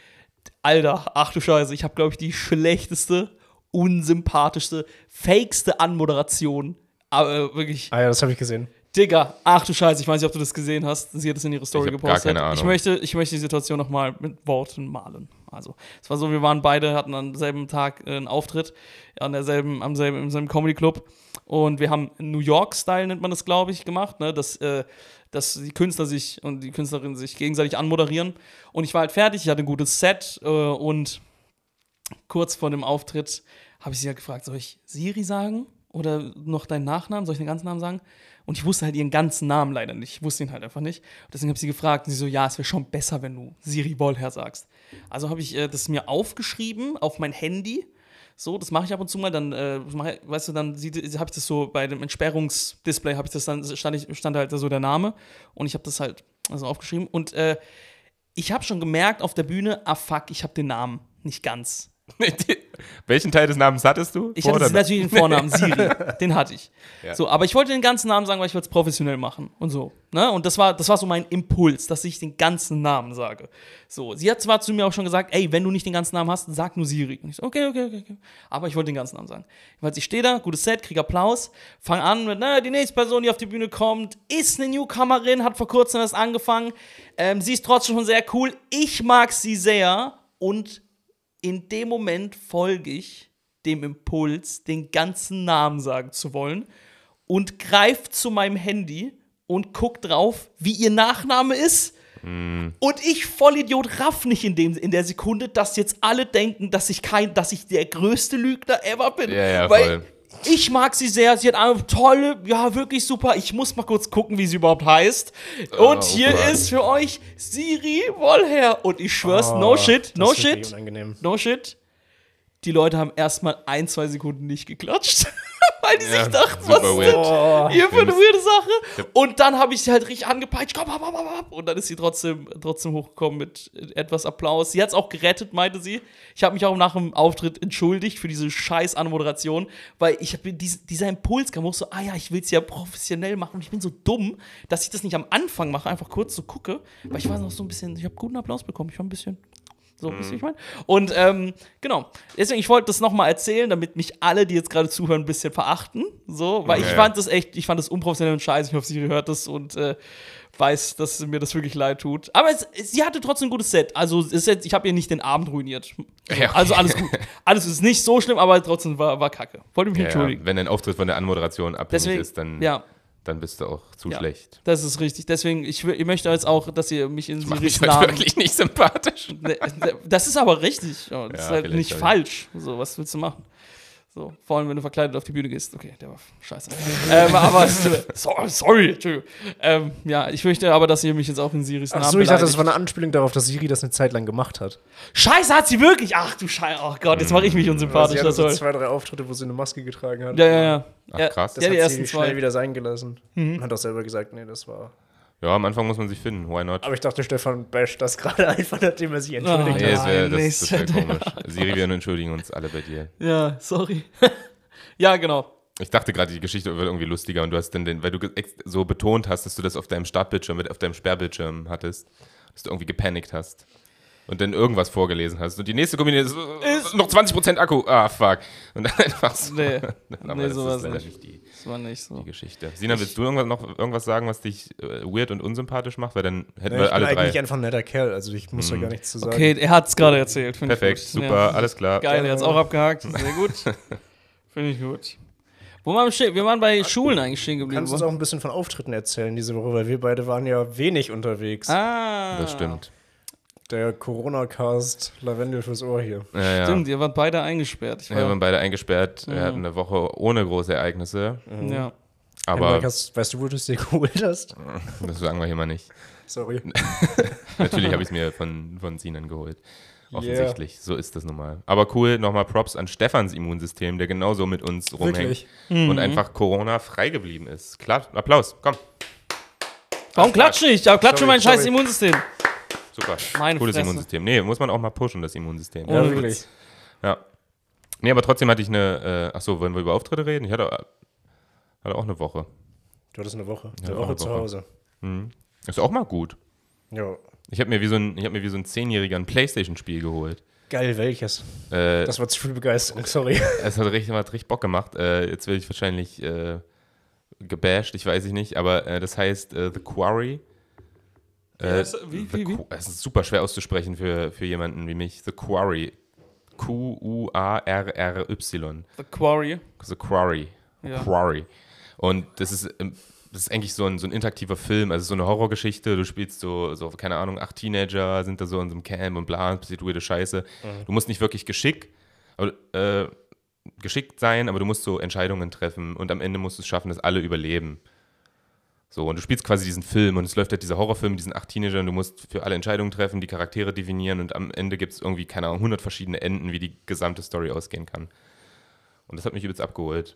Alter, ach du Scheiße, ich habe, glaube ich, die schlechteste, unsympathischste, fakeste Anmoderation. Aber äh, wirklich, Ah ja, das habe ich gesehen. Digga, ach du Scheiße, ich weiß nicht, ob du das gesehen hast. Sie hat es in ihre Story Ich gepostet. gar keine Ahnung. Ich möchte, ich möchte die Situation nochmal mit Worten malen. Also, es war so, wir waren beide, hatten am selben Tag äh, einen Auftritt an derselben, am selben, im selben Comedy Club. Und wir haben New York-Style, nennt man das, glaube ich, gemacht, ne? Dass, äh, dass die Künstler sich und die Künstlerinnen sich gegenseitig anmoderieren. Und ich war halt fertig, ich hatte ein gutes Set äh, und kurz vor dem Auftritt habe ich sie halt gefragt, soll ich Siri sagen oder noch deinen Nachnamen? Soll ich den ganzen Namen sagen? Und ich wusste halt ihren ganzen Namen leider nicht. Ich wusste ihn halt einfach nicht. Und deswegen habe ich sie gefragt und sie so, ja, es wäre schon besser, wenn du Siri Wollher sagst. Also habe ich äh, das mir aufgeschrieben auf mein Handy. So, das mache ich ab und zu mal, dann, äh, mach weißt du, dann habe ich das so bei dem Entsperrungsdisplay, habe ich das dann, stand, ich, stand halt so der Name und ich habe das halt also aufgeschrieben und äh, ich habe schon gemerkt auf der Bühne, ah fuck, ich habe den Namen nicht ganz. <laughs> Welchen Teil des Namens hattest du? Ich hatte natürlich den Vornamen <laughs> Siri. Den hatte ich. Ja. So, aber ich wollte den ganzen Namen sagen, weil ich wollte es professionell machen und so. Ne? Und das war, das war so mein Impuls, dass ich den ganzen Namen sage. So, sie hat zwar zu mir auch schon gesagt, ey, wenn du nicht den ganzen Namen hast, sag nur Siri. Und ich so, okay, okay, okay, okay. Aber ich wollte den ganzen Namen sagen. Weil ich stehe da, gutes Set, krieg Applaus, fang an mit, na, die nächste Person, die auf die Bühne kommt, ist eine Newcomerin, hat vor kurzem erst angefangen. Ähm, sie ist trotzdem schon sehr cool. Ich mag sie sehr und in dem Moment folge ich dem Impuls, den ganzen Namen sagen zu wollen und greife zu meinem Handy und guck drauf, wie ihr Nachname ist. Und ich, Vollidiot, raff nicht in, dem, in der Sekunde, dass jetzt alle denken, dass ich kein, dass ich der größte Lügner ever bin. Ja, ja, Weil voll. Ich mag sie sehr. Sie hat eine tolle, ja, wirklich super. Ich muss mal kurz gucken, wie sie überhaupt heißt. Und Oh hier Gott. ist für euch Siri Wollher. Und ich schwör's, Oh, no shit, no ist wirklich shit. No shit. Die Leute haben erstmal ein, zwei Sekunden nicht geklatscht. <laughs> Weil die Ja, sich dachten, was ist denn Oh, hier für eine weirde Sache? Und dann habe ich sie halt richtig angepeitscht. Komm, hopp, hopp, hopp. Und dann ist sie trotzdem, trotzdem hochgekommen mit etwas Applaus. Sie hat es auch gerettet, meinte sie. Ich habe mich auch nach dem Auftritt entschuldigt für diese scheiß Anmoderation, weil ich habe diesen, dieser Impuls kam auch so, ah ja, ich will es ja professionell machen. Und ich bin so dumm, dass ich das nicht am Anfang mache, einfach kurz so gucke. Weil ich war noch so ein bisschen, ich habe guten Applaus bekommen. Ich war ein bisschen so, wisst ihr, wie ich meine? Und ähm, genau, deswegen, ich wollte das nochmal erzählen, damit mich alle, die jetzt gerade zuhören, ein bisschen verachten. So, weil ich Ja. fand das echt, ich fand das unprofessionell und scheiße. Ich hoffe, sie hört das und äh, weiß, dass mir das wirklich leid tut. Aber es, sie hatte trotzdem ein gutes Set. Also, jetzt, ich habe ihr nicht den Abend ruiniert. Ja. Also, alles gut. Alles ist nicht so schlimm, aber trotzdem war, war kacke. Wollte mich Ja, ja. entschuldigen. Wenn dein Auftritt von der Anmoderation abhängig Deswegen, ist, dann, ja, dann bist du auch zu Ja. schlecht. das ist richtig. Deswegen, ich, ich möchte jetzt auch, dass ihr mich in Siris mich halt Namen wirklich nicht sympathisch. Ne, ne, Das ist aber richtig. Das Ja, ist halt nicht falsch. So, was willst du machen? So, vor allem, wenn du verkleidet auf die Bühne gehst. Okay, der war scheiße. <laughs> ähm, aber so, sorry, Entschuldigung. Ähm, ja, ich möchte aber, dass ihr mich jetzt auch in Siris Namen Achso, ich dachte, das war eine Anspielung darauf, dass Siri das eine Zeit lang gemacht hat. Scheiße, hat sie wirklich? Ach du Scheiße. Oh Gott, jetzt mache ich mich unsympathisch. sie hatte Das so soll. zwei, drei Auftritte, wo sie eine Maske getragen hat. Ja, ja, ja. Ach, krass. Das Ja, die hat ersten sie schnell zwei. wieder sein gelassen. Und hat auch selber gesagt, nee, das war. Ja, am Anfang muss man sich finden. Why not? Aber ich dachte, Stefan basht das gerade <laughs> einfach, nachdem er sich entschuldigt Nee, hat. das wäre Nein, das, das wär nächster <laughs> komisch. Siri, wir entschuldigen uns alle bei dir. Ja, sorry. <laughs> ja, genau. Ich dachte gerade, die Geschichte wird irgendwie lustiger und du hast dann den, weil du so betont hast, dass du das auf deinem Startbildschirm, mit auf deinem Sperrbildschirm hattest, dass du irgendwie gepanikt hast und dann irgendwas vorgelesen hast. Und die nächste Kombination ist, Ist- noch 20% Akku. Ah, fuck. Und dann einfach so. Nee, Aber nee, das sowas ist leider nicht. nicht die, Das war nicht so. die Geschichte. Sina, willst du irgendwas, noch irgendwas sagen, was dich äh, weird und unsympathisch macht? Weil dann hätten Nee, wir ich bin alle drei. eigentlich einfach ein netter Kerl, also ich muss da gar nichts zu sagen. Okay, er hat es gerade erzählt. ich Perfekt, gut. super, Ja. alles klar. Geil, er hat es auch abgehakt. Sehr gut. <laughs> Finde ich gut. Wo waren wir? Wir waren bei Schulen eigentlich stehen geblieben. Kannst du uns auch ein bisschen von Auftritten erzählen diese Woche, weil wir beide waren ja wenig unterwegs. ah, Das stimmt. Der Corona-Cast Lavendel fürs Ohr hier. Ja, ja. Stimmt, ihr wart beide eingesperrt. Ich Wir waren war, beide eingesperrt. Wir hatten eine Woche ohne große Ereignisse. ja. Aber Henrik, hast, weißt du, wo du es dir <laughs> geholt hast? das sagen wir hier mal nicht. Sorry. <laughs> Natürlich habe ich es mir von, von Sinan geholt. Offensichtlich. So ist das nun mal. Aber cool, nochmal Props an Stefans Immunsystem, der genauso mit uns rumhängt Wirklich. und einfach Corona frei geblieben ist. Klar, Applaus, komm. Warum klatscht nicht? Ja, klatsche Sorry, mein scheiß sorry. Immunsystem. Super. Meine Cooles Fresse. Immunsystem. Nee, muss man auch mal pushen, das Immunsystem. Ja, wirklich. Ja. Nee, aber trotzdem hatte ich eine, äh, achso, wollen wir über Auftritte reden? Ich hatte, hatte auch eine Woche. Du hattest eine Woche. Ja, Eine Woche eine zu Woche. Hause. Ist auch mal gut. Ja. Ich habe mir wie so ein, ich habe mir wie so ein Zehnjähriger ein Playstation-Spiel geholt. Geil, welches? Äh, Das war zu viel Begeisterung, sorry. <laughs> es hat richtig, hat richtig Bock gemacht. Äh, jetzt werde ich wahrscheinlich äh, gebasht, ich weiß ich nicht, aber äh, das heißt äh, The Quarry. Äh, wie- wie- wie? Es ist super schwer auszusprechen für, für jemanden wie mich. The Quarry. Q-U-A-R-R-Y. The Quarry. The Quarry. Ja. Quarry. Und das ist, ähm, das ist eigentlich so ein, so ein interaktiver Film, also so eine Horrorgeschichte. Du spielst so, so, keine Ahnung, acht Teenager sind da so in so einem Camp und bla, passiert weirde Scheiße. Du musst nicht wirklich geschick, aber, äh, geschickt sein, aber du musst so Entscheidungen treffen und am Ende musst du es schaffen, dass alle überleben. So, und du spielst quasi diesen Film und es läuft halt dieser Horrorfilm mit diesen acht Teenagern, du musst für alle Entscheidungen treffen, die Charaktere definieren und am Ende gibt es irgendwie, keine Ahnung, 100 verschiedene Enden, wie die gesamte Story ausgehen kann. Und das hat mich übelst abgeholt.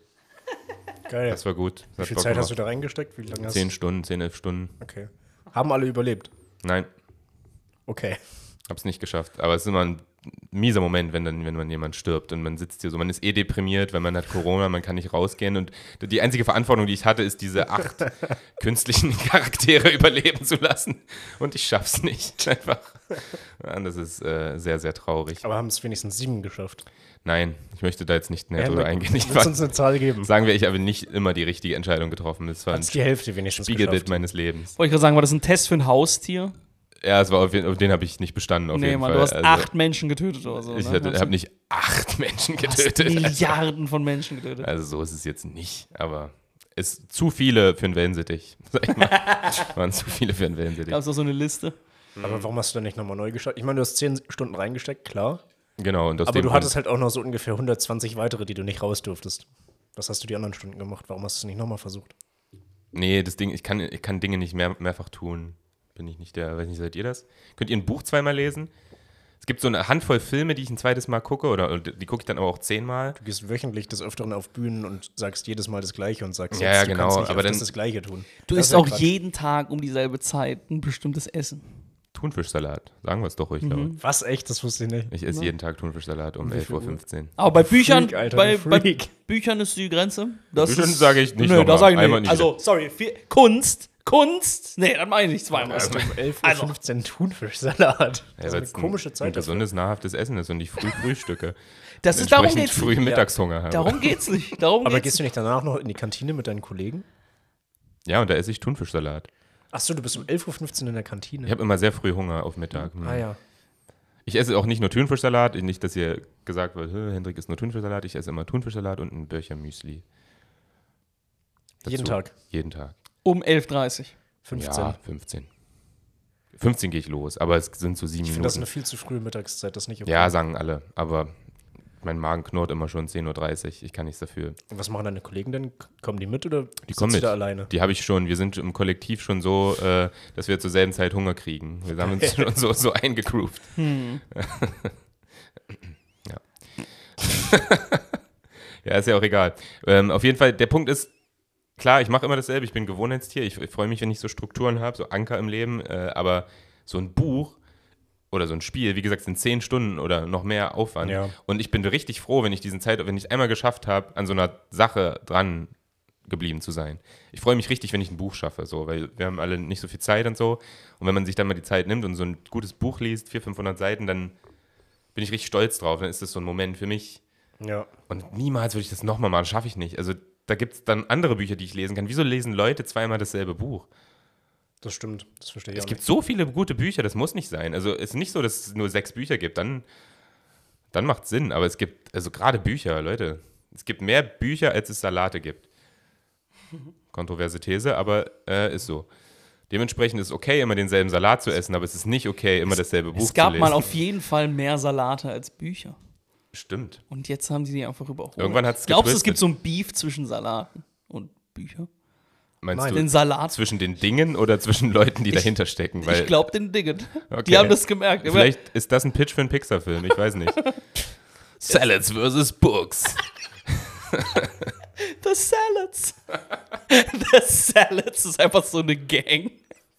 Geil. Das war gut. Das Wie viel Zeit hast du gemacht. da reingesteckt? Wie lange hast Zehn Stunden, zehn, elf Stunden. Okay. Haben alle überlebt? Nein, Okay. hab's nicht geschafft. Aber es ist immer ein mieser Moment, wenn dann, wenn man jemand stirbt und man sitzt hier so, man ist eh deprimiert, weil man hat Corona, man kann nicht rausgehen und die einzige Verantwortung, die ich hatte, ist diese acht <laughs> künstlichen Charaktere <laughs> überleben zu lassen und ich schaff's nicht <laughs> einfach. Das ist äh, sehr, sehr traurig. Aber haben es wenigstens sieben geschafft. Nein, ich möchte da jetzt nicht näher Ja, drüber eingehen. Ich war, uns eine Zahl geben? sagen wir, ich habe nicht immer die richtige Entscheidung getroffen. Das war ein Hat's die Hälfte wenigstens Spiegelbild geschafft. meines Lebens. Wollte ich gerade sagen, war das ein Test für ein Haustier? Ja, es war auf, jeden- auf den habe ich nicht bestanden. Auf nee, jeden Mann, Fall. du hast Also, acht Menschen getötet oder so. Ich ne? habe nicht acht <laughs> Menschen Du hast getötet. Milliarden von Menschen getötet. Also so ist es jetzt nicht, aber es zu viele für einen Wellensittich. <laughs> Sag ich mal. Waren zu viele für einen Wellensittich. Gab es auch so eine Liste? Aber warum hast du dann nicht nochmal neu gestartet? Ich meine, du hast zehn Stunden reingesteckt, klar. Genau. Und Aber du Grund- hattest halt auch noch so ungefähr 120 weitere, die du nicht raus durftest. Was hast du die anderen Stunden gemacht? Warum hast du es nicht nochmal versucht? Nee, das Ding, ich kann, ich kann Dinge nicht mehr, mehrfach tun. Bin ich nicht der, weiß nicht, seid ihr das? Könnt ihr ein Buch zweimal lesen? Es gibt so eine Handvoll Filme, die ich ein zweites Mal gucke, oder die gucke ich dann aber auch zehnmal. Du gehst wöchentlich des Öfteren auf Bühnen und sagst jedes Mal das Gleiche und sagst, Ja, jetzt, ja, du genau, kannst nicht aber dann- das Gleiche tun. Du Das isst ja auch Quatsch. jeden Tag um dieselbe Zeit ein bestimmtes Essen. Thunfischsalat. Sagen wir es doch ruhig Mhm. laut. Was? Echt? Das wusste ich nicht. Ich esse jeden Tag Thunfischsalat um wie viel 11.15 Uhr. Aber bei Büchern, Freak, Alter, bei, bei. Büchern ist die Grenze. Das Büchern ist- sage ich nicht Nö, da sage ich nicht. nicht Also, sorry, viel, Kunst, Kunst. Nee, das meine ich nicht zweimal. Hast du um 11.15 Also- Uhr Thunfischsalat? Das ist eine komische Zeit. ein gesundes, nahrhaftes Essen ist und ich früh frühstücke. <laughs> Das ist, darum geht's früh nicht. Mittagshunger habe. Darum geht's nicht. Darum Aber geht's gehst du nicht danach noch in die Kantine mit deinen Kollegen? Ja, und da esse ich Thunfischsalat. Achso, du bist um 11.15 Uhr in der Kantine. Ich habe immer sehr früh Hunger auf Mittag. Hm. ah ja. Ich esse auch nicht nur Thunfischsalat, nicht, dass ihr gesagt wird, "Hä, Hendrik isst nur Thunfischsalat. Ich esse immer Thunfischsalat und ein Böhrchen Müsli. Jeden Dazu. Tag. Jeden Tag. Um 11.30 15. Ja, 15. 15 gehe ich los, aber es sind so sieben ich finde das Minuten. eine viel zu frühe Mittagszeit, das ist nicht okay. Ja, sagen alle, aber mein Magen knurrt immer schon 10.30 Uhr. Ich kann nichts dafür. Und was machen deine Kollegen denn? Kommen die mit oder Die kommen mit. da alleine? Die habe ich schon. Wir sind im Kollektiv schon so, äh, dass wir zur selben Zeit Hunger kriegen. Wir haben uns <laughs> schon so, so eingegroovt. <laughs> ja. <laughs> ja, ist ja auch egal. Ähm, auf jeden Fall, der Punkt ist, klar, ich mache immer dasselbe. Ich bin Gewohnheitstier. Ich, ich freue mich, wenn ich so Strukturen habe, so Anker im Leben. Äh, aber so ein Buch oder so ein Spiel, wie gesagt, sind zehn Stunden oder noch mehr Aufwand. Ja. Und ich bin richtig froh, wenn ich diesen Zeit, wenn ich einmal geschafft habe, an so einer Sache dran geblieben zu sein. Ich freue mich richtig, wenn ich ein Buch schaffe, so, weil wir haben alle nicht so viel Zeit und so. Und wenn man sich dann mal die Zeit nimmt und so ein gutes Buch liest, 400, 500 Seiten, dann bin ich richtig stolz drauf. Dann ist das so ein Moment für mich. Ja. Und niemals würde ich das nochmal machen, schaffe ich nicht. Also da gibt es dann andere Bücher, die ich lesen kann. Wieso lesen Leute zweimal dasselbe Buch? Das stimmt. Das verstehe ich Es gibt so viele gute Bücher, das muss nicht sein. Also es ist nicht so, dass es nur sechs Bücher gibt, dann, dann macht es Sinn. Aber es gibt, also gerade Bücher, Leute, es gibt mehr Bücher, als es Salate gibt. <laughs> Kontroverse These, aber äh, ist so. Dementsprechend ist es okay, immer denselben Salat zu essen, aber es ist nicht okay, immer dasselbe Buch Es gab zu lesen. mal auf jeden Fall mehr Salate als Bücher. Stimmt. Und jetzt haben sie die einfach überholt. Irgendwann hat's Glaubst du, es gibt so ein Beef zwischen Salaten und Büchern? Meinst Nein. du Den Salat? zwischen den Dingen oder zwischen Leuten, die dahinter stecken? Weil ich glaube den Dingen. Okay. Die haben das gemerkt. Vielleicht ist das ein Pitch für einen Pixar-Film, ich weiß nicht. <laughs> Salads versus Books. <laughs> The Salads. <laughs> The Salads ist einfach so eine Gang.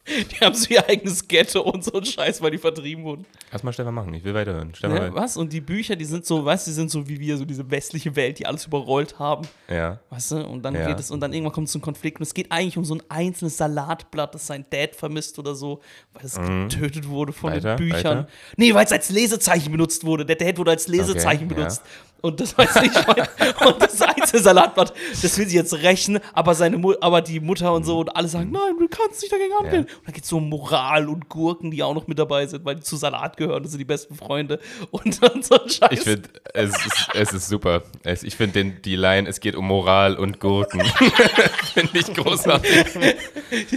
Die haben so ihr eigenes Ghetto und so ein Scheiß, weil die vertrieben wurden. Lass mal Stefan machen, ich will weiterhören. Stefan, Ja, was? Und die Bücher, die sind so, weißt du, die sind so wie wir, so diese westliche Welt, die alles überrollt haben. ja. Weißt du? Und dann Ja. geht es, und dann irgendwann kommt es zum Konflikt. Und es geht eigentlich um so ein einzelnes Salatblatt, das sein Dad vermisst oder so, weil es getötet wurde von Mhm. Weiter, den Büchern. weiter. Nee, weil es als Lesezeichen benutzt wurde. Der Dad wurde als Lesezeichen Okay, benutzt. Und das weiß ich schon. Und das einzelne Salatblatt, das will sie jetzt rächen, aber seine Mu aber die Mutter und so und alle sagen, nein, du kannst nicht dagegen angehen. Und da geht es so um Moral und Gurken, die auch noch mit dabei sind, weil die zu Salat gehören, das sind die besten Freunde. Und dann so ein Scheiß. Ich finde, es ist, es ist super. Es, ich finde die Line, es geht um Moral und Gurken. <laughs> finde ich großartig.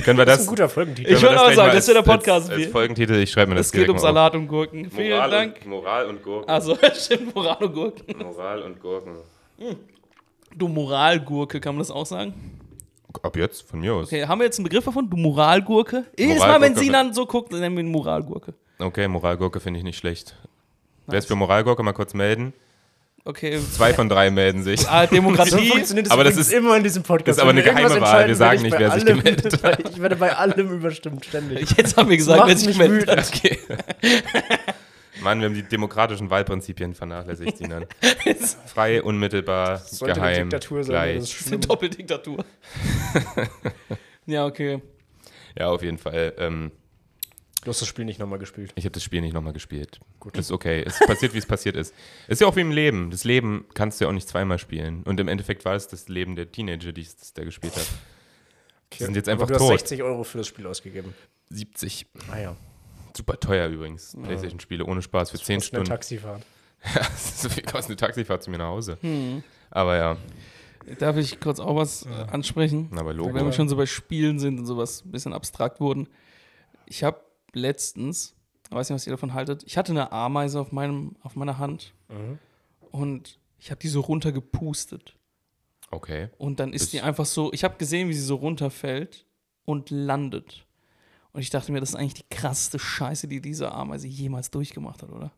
Können wir Das das? ist ein guter Folgentitel. Ich würde auch sagen, mal das wäre der als- Podcast. Als, als Folgentitel, ich schreibe mir das es geht um. Salat und Gurken. Vielen Moral Dank. Und, Moral und Gurken. Also, <laughs> stimmt, Moral und Gurken. Moral und Gurken. Du Moralgurke, kann man das auch sagen? Ab jetzt, von mir aus. Okay, haben wir jetzt einen Begriff davon? Du Moralgurke? Jedes Mal, wenn sie dann so guckt, dann nennen wir ihn Moralgurke. Okay, Moralgurke finde ich nicht schlecht. Wer ist für Moralgurke? Mal kurz melden. Okay. Zwei von drei melden sich. Ah, <laughs> So Demokratie. funktioniert es Aber das ist- immer in diesem Podcast. das ist aber eine geheime Wahl. Wir sagen nicht, wer sich gemeldet hat. <laughs> Ich werde bei allem überstimmt, ständig. Jetzt haben wir gesagt, wer sich gemeldet hat. Okay. <laughs> Mann, wir haben die demokratischen Wahlprinzipien vernachlässigt, Sinan. <laughs> Frei, unmittelbar, Sollte eine geheim, Diktatur sein, das gleich. ist Das ist eine. Doppeldiktatur. <laughs> ja, okay. Ja, auf jeden Fall. Ähm, Du hast das Spiel nicht nochmal gespielt. ich habe das Spiel nicht nochmal gespielt. Gut. Das ist okay. Es ist passiert, wie es passiert ist. Ist ja auch wie im Leben. Das Leben kannst du ja auch nicht zweimal spielen. Und im Endeffekt war es das Leben der Teenager, die es der gespielt hat. Die sind jetzt einfach aber du hast tot. 60 Euro für das Spiel ausgegeben. 70. Ah ja. Super teuer übrigens. Playstation-Spiele ohne Spaß für 10 Und schnell Stunden. Taxifahrt. <laughs> so viel kostet eine Taxifahrt zu mir nach Hause. Aber ja, Darf ich kurz auch was äh, ansprechen? aber Wenn Logo. wir schon so bei Spielen sind und sowas ein bisschen abstrakt wurden. Ich habe letztens, ich weiß nicht, was ihr davon haltet, ich hatte eine Ameise auf, meinem, auf meiner Hand und ich habe die so runtergepustet. Okay. Und dann ist Das- die einfach so, ich habe gesehen, wie sie so runterfällt und landet. Und ich dachte mir, das ist eigentlich die krasseste Scheiße, die diese Ameise jemals durchgemacht hat, oder?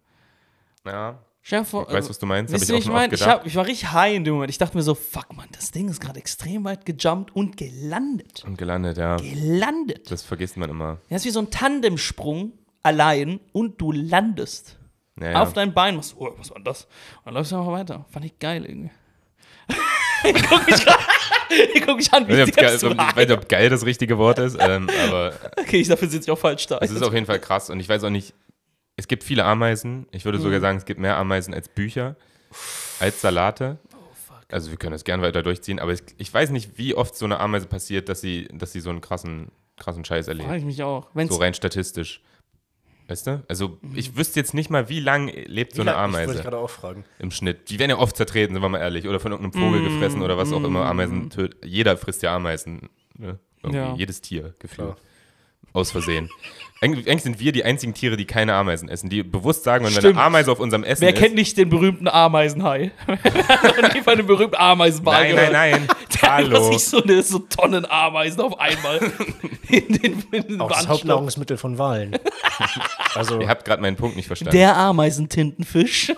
Ja, ich weiß, was du meinst. Wisst ich ich meine, ich, hab, ich war richtig high in dem Moment. Ich dachte mir so, fuck man, das Ding ist gerade extrem weit gejumpt und gelandet. Und gelandet, ja. Gelandet. Das vergisst man immer. Das ist wie so ein Tandemsprung allein und du landest. Ja, ja. Auf dein Bein machst du, oh, was war das? Und dann läufst du einfach weiter. Fand ich geil irgendwie. <laughs> ich guck mich, ich guck mich an, wie Ich weiß nicht, ob geil, ich weiß nicht, ob geil das richtige Wort ist, ähm, aber Okay, ich, dafür sitze ich auch falsch da. es ist auf jeden Fall krass. Und ich weiß auch nicht, es gibt viele Ameisen. Ich würde Mhm. sogar sagen, es gibt mehr Ameisen als Bücher, als Salate. Oh, Also wir können das gern weiter durchziehen, aber ich, ich weiß nicht, wie oft so eine Ameise passiert, dass sie, dass sie so einen krassen, krassen Scheiß Frage erlebt. ich mich auch. Wenn's, So rein statistisch. Weißt du? Also ich wüsste jetzt nicht mal, wie lang lebt so eine lang- Ich wollte Ameise gerade auch fragen. im Schnitt. Die werden ja oft zertreten, sind wir mal ehrlich. Oder von irgendeinem Vogel Mm, gefressen oder was auch immer. Ameisen tötet. Jeder frisst ja Ameisen. Ne? Irgendwie. Ja. Jedes Tier gefühlt. Aus Versehen. Eigentlich, eigentlich sind wir die einzigen Tiere, die keine Ameisen essen. Die bewusst sagen, wenn Stimmt. eine Ameise auf unserem Essen Wer ist. kennt nicht den berühmten Ameisenhai? Und nie von einem berühmten Ameisenball Nein, gehört. nein, nein. <laughs> Der Hallo. sich so, eine, so Tonnen Ameisen auf einmal <laughs> in den, in den Auch das. Hauptnahrungsmittel von Walen. <laughs> also, Ihr habt gerade meinen Punkt nicht verstanden. Der Ameisentintenfisch.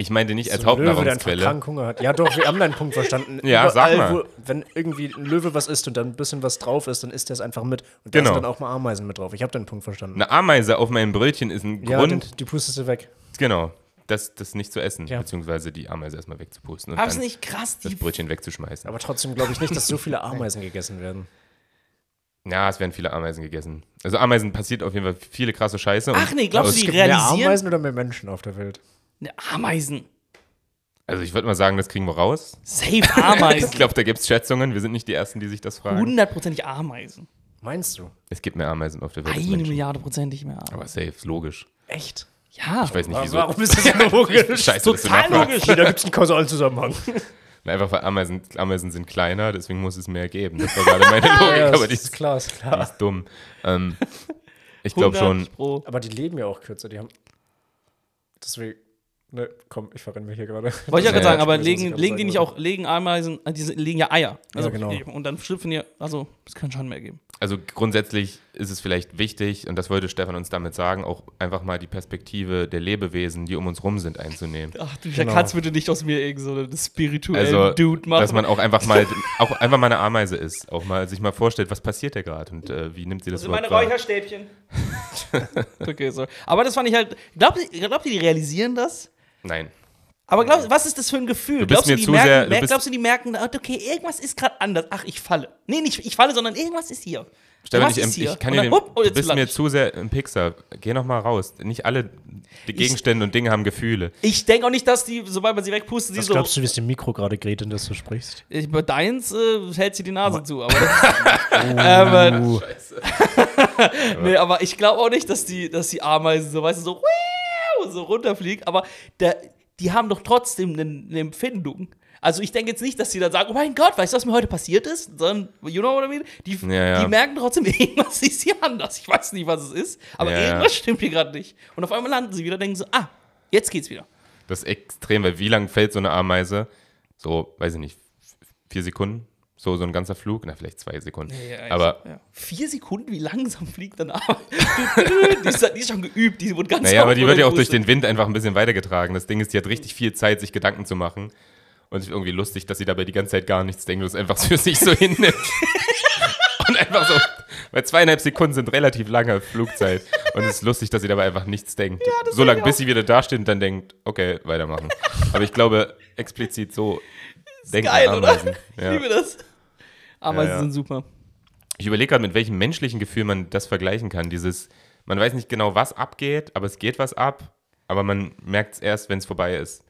Ich meinte nicht als so Löwe, Hauptnahrungsquelle. krank Hunger hat. Ja, doch, wir haben deinen Punkt verstanden. <laughs> Ja, sag mal. Wo, wenn irgendwie ein Löwe was isst und dann ein bisschen was drauf ist, dann isst er es einfach mit. Und da Genau. sind dann auch mal Ameisen mit drauf. Ich habe deinen Punkt verstanden. Eine Ameise auf meinem Brötchen ist ein ja, Grund, den, die pustest du weg. genau, das, das nicht zu essen, Ja. beziehungsweise die Ameise erstmal wegzupusten und Aber ist nicht krass, das die Brötchen wegzuschmeißen. Aber trotzdem glaube ich nicht, dass so <laughs> viele Ameisen gegessen werden. Ja, es werden viele Ameisen gegessen. Also Ameisen passiert auf jeden Fall viele krasse Scheiße. Ach nee, glaubst du, die gibt mehr realisieren? Ameisen oder mehr Menschen auf der Welt? Ne, Ameisen. Also ich würde mal sagen, das kriegen wir raus. Safe <laughs> Ich Ameisen. glaube, da gibt es Schätzungen. Wir sind nicht die Ersten, die sich das fragen. Hundertprozentig Ameisen. Meinst du? Es gibt mehr Ameisen auf der Welt Eine. Milliarde prozentig mehr Ameisen. Aber safe, ist logisch. Echt? Ja. Ich weiß nicht, wieso. Warum ist das so <laughs> logisch? Scheiße, Total logisch. Da gibt es einen kausalen Zusammenhang. <laughs> Einfach weil Ameisen, Ameisen sind kleiner, deswegen muss es mehr geben. Das war gerade meine Logik, Ja, aber das die ist ist, klar, ist die klar. ist dumm. Ähm, ich glaube schon, 100 Pro. Aber die leben ja auch kürzer. Die haben. Deswegen. Ne, komm, ich verrenne mich hier gerade. Wollte ich ja gerade Ja, sagen, aber legen, legen die nicht auch, legen Ameisen, äh, die legen ja Eier. Also, genau. Und dann schlüpfen die, also, es kann schon mehr geben. also grundsätzlich ist es vielleicht wichtig, und das wollte Stefan uns damit sagen, auch einfach mal die Perspektive der Lebewesen, die um uns rum sind, einzunehmen. Ach, du Genau. kannst bitte nicht aus mir irgend so einen spirituellen Also, Dude machen. dass man auch einfach mal, auch einfach mal eine Ameise ist, auch mal sich mal vorstellt, was passiert da gerade und äh, wie nimmt sie das Das sind meine? Räucherstäbchen. <laughs> okay, so. Aber das fand ich halt. Glaubt ihr, glaubt ihr, die realisieren das? Nein. Aber glaub, was ist das für ein Gefühl? Du bist glaubst, mir die zu merken, sehr- du mer- bist- glaubst du, die merken, okay, irgendwas ist gerade anders. Ach, ich falle. Nee, nicht ich falle, sondern irgendwas ist hier. Stefan, ich, ist hier? ich kann dir oh, du bist mir ich. zu sehr im Pixar. Geh noch mal raus. Nicht alle Gegenstände und Dinge haben Gefühle. Ich denke auch nicht, dass die, sobald man sie wegpustet, sie Was so. glaubst du, wie es dem Mikro gerade gerät, in das du sprichst? Ich, bei deins äh, hält sie die Nase zu, aber. aber <laughs> Uh, <laughs> nee, aber ich glaube auch nicht, dass die, dass die Ameisen so, weißt du, so, <laughs> so runterfliegen, aber der, die haben doch trotzdem eine, eine Empfindung. Also ich denke jetzt nicht, dass die dann sagen, oh mein Gott, weißt du, was mir heute passiert ist? Sondern, you know what I mean? Die, Ja, ja. die merken trotzdem, <laughs> irgendwas ist hier anders. Ich weiß nicht, was es ist, aber Ja, irgendwas stimmt hier gerade nicht. Und auf einmal landen sie wieder, denken so, ah, jetzt geht's wieder. Das ist extrem, weil wie lang fällt so eine Ameise? So, weiß ich nicht, vier Sekunden? So, so ein ganzer Flug? Na, vielleicht zwei Sekunden. Aber vier Sekunden, wie langsam fliegt dann Ameise? <laughs> die, ist, die ist schon geübt, die wurde ganz Naja, aber die wird ja auch durch den Wind einfach ein bisschen weitergetragen. Das Ding ist, die hat richtig viel Zeit, sich Gedanken zu machen. Und es ist irgendwie lustig, dass sie dabei die ganze Zeit gar nichts denkt und es einfach für <laughs> sich so hinnimmt. Und einfach so, weil zweieinhalb Sekunden sind relativ lange Flugzeit. Und es ist lustig, dass sie dabei einfach nichts denkt. so lange, bis sie wieder dasteht und dann denkt, okay, weitermachen. Aber ich glaube, explizit so denken Geil, oder? Ameisen. Ich Ja. liebe das. Ameisen Ja, ja. sind super. Ich überlege gerade, mit welchem menschlichen Gefühl man das vergleichen kann. Dieses, man weiß nicht genau, was abgeht, aber es geht was ab, aber man merkt es erst, wenn es vorbei ist.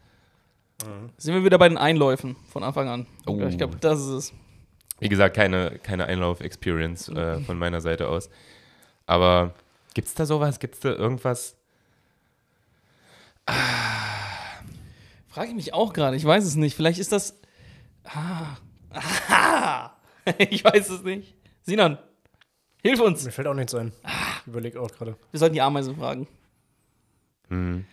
Sind wir wieder bei den Einläufen von Anfang an. Oh. Ich glaube, das ist es. Wie gesagt, keine, keine Einlauf-Experience äh, von meiner Seite aus. Aber gibt es da sowas? Gibt es da irgendwas? Frage ich mich auch gerade. Ich weiß es nicht. Vielleicht ist das. Ah. Ah. <laughs> Ich weiß es nicht. Sinan, hilf uns. Mir fällt auch nichts ein. Ich überlege auch gerade. Wir sollten die Ameisen fragen. Hm.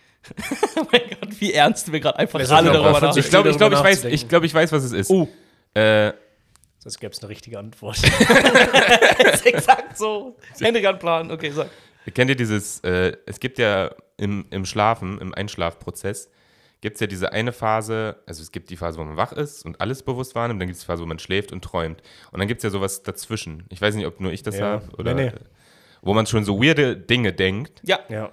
Oh <laughs> mein Gott, wie ernst wir gerade einfach alle darüber nachdenken. Ich glaube, ich, glaub, ich, weiß, ich, glaub, ich weiß, was es ist. Oh. Äh, Sonst gäbe es eine richtige Antwort. Das <laughs> <laughs> ist exakt so. Hendrik hat einen Plan. Okay, sag. Kennt ihr dieses, äh, es gibt ja im, im Schlafen, im Einschlafprozess, gibt es ja diese eine Phase, also es gibt die Phase, wo man wach ist und alles bewusst wahrnimmt, dann gibt es die Phase, wo man schläft und träumt. Und dann gibt es ja sowas dazwischen. Ich weiß nicht, ob nur ich das Ja. habe oder Nee, nee. wo man schon so weirde Dinge denkt, Ja. ja.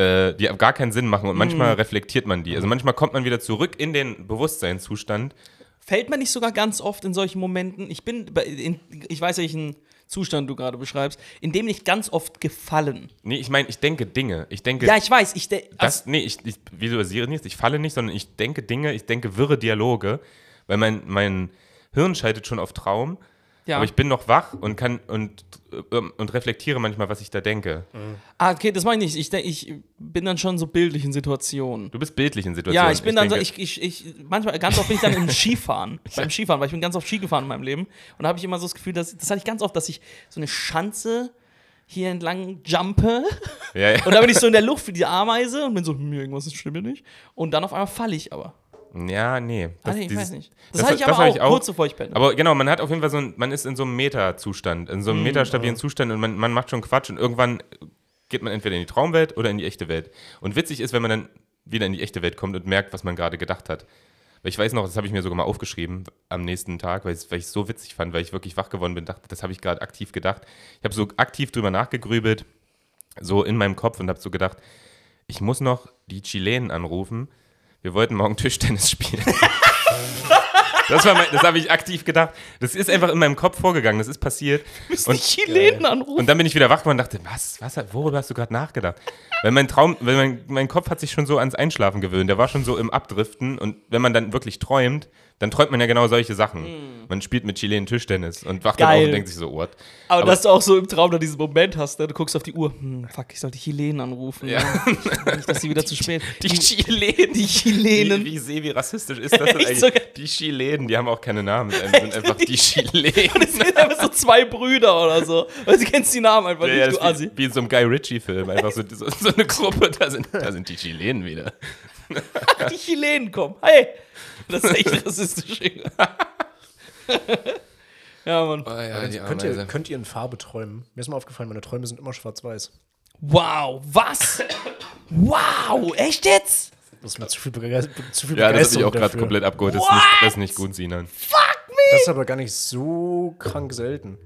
Äh, die gar keinen Sinn machen und Mhm. manchmal reflektiert man die. Also manchmal kommt man wieder zurück in den Bewusstseinszustand. Fällt man nicht sogar ganz oft in solchen Momenten, ich bin, in, ich weiß, welchen Zustand du gerade beschreibst, in dem nicht ganz oft gefallen. Nee, ich meine, ich denke Dinge. Ich denke, Ja, ich weiß, ich de- das, nee, ich, ich visualisiere nicht, ich falle nicht, sondern ich denke Dinge, ich denke wirre Dialoge, weil mein, mein Hirn schaltet schon auf Traum, ja. aber ich bin noch wach und kann und, ähm, und reflektiere manchmal, was ich da denke. ah, okay, das meine ich nicht. Ich, denk- ich bin dann schon so bildlich in Situationen. Du bist bildlich in Situationen. Ja, ich bin dann denke, so, ich, ich, ich, manchmal, ganz oft bin ich dann im <laughs> Skifahren, beim Skifahren, weil ich bin ganz oft Ski gefahren in meinem Leben. Und da habe ich immer so das Gefühl, dass, das hatte ich ganz oft, dass ich so eine Schanze hier entlang jumpe ja, <laughs> ja. und dann bin ich so in der Luft wie die Ameise und bin so, hm, irgendwas ist stimmt nicht. Und dann auf einmal falle ich aber. Ja, nee. Ah, Das- nee, ich dieses- weiß nicht. Das, das- hatte ich aber auch, ich auch. kurz bevor ich penne. Aber genau, man hat auf jeden Fall so ein, man ist in so einem Meta-Zustand, in so einem metastabilen Zustand und man, man macht schon Quatsch und irgendwann geht man entweder in die Traumwelt oder in die echte Welt. Und witzig ist, wenn man dann wieder in die echte Welt kommt und merkt, was man gerade gedacht hat. Weil ich weiß noch, das habe ich mir sogar mal aufgeschrieben am nächsten Tag, weil ich es so witzig fand, weil ich wirklich wach geworden bin, dachte, das habe ich gerade aktiv gedacht. Ich habe so aktiv drüber nachgegrübelt, so in meinem Kopf und habe so gedacht, ich muss noch die Chilenen anrufen. Wir wollten morgen Tischtennis spielen. <laughs> Das, war mein- das habe ich aktiv gedacht. Das ist einfach in meinem Kopf vorgegangen. Das ist passiert. und die Chilenen anrufen. Und dann bin ich wieder wach geworden und dachte, was, was, worüber hast du gerade nachgedacht? Weil mein Traum, weil mein, mein Kopf hat sich schon so ans Einschlafen gewöhnt. Der war schon so im Abdriften. Und wenn man dann wirklich träumt, dann träumt man ja genau solche Sachen. Man spielt mit Chilenen Tischtennis und wacht dann Geil. auf und denkt sich so, what? aber, aber- dass du auch so im Traum dann diesen Moment hast, ne? du guckst auf die Uhr, hm, fuck, ich sollte Chilenen anrufen. Ja. Ne? Nicht, dass sie wieder zu spät. Die Chilenen. Die Chilenen. Wie, wie sehe, wie rassistisch ist das <laughs> denn eigentlich? sogar? Die Chilenen, die haben auch keine Namen. Das sind einfach die <laughs> Chilenen. Das sind einfach so zwei Brüder oder so. Weil sie kennst die Namen einfach Ja, ja, nicht, du das Assi. wie in so einem Guy Ritchie-Film. Einfach so, so, so eine Gruppe, da sind, da sind die Chilenen wieder. <laughs> Die Chilenen kommen. Hey! Das ist echt rassistisch. <laughs> ja, Mann. Oh ja, die könnt, ihr, könnt ihr in Farbe träumen? Mir ist mal aufgefallen, meine Träume sind immer schwarz-weiß. Wow, was? Wow, echt jetzt? Das ist mir zu viel, Bege zu viel Ja, das habe ich Begeisterung auch gerade komplett abgeholt. Das ist, nicht, das ist nicht gut, Sinan. Das ist aber gar nicht so krank selten.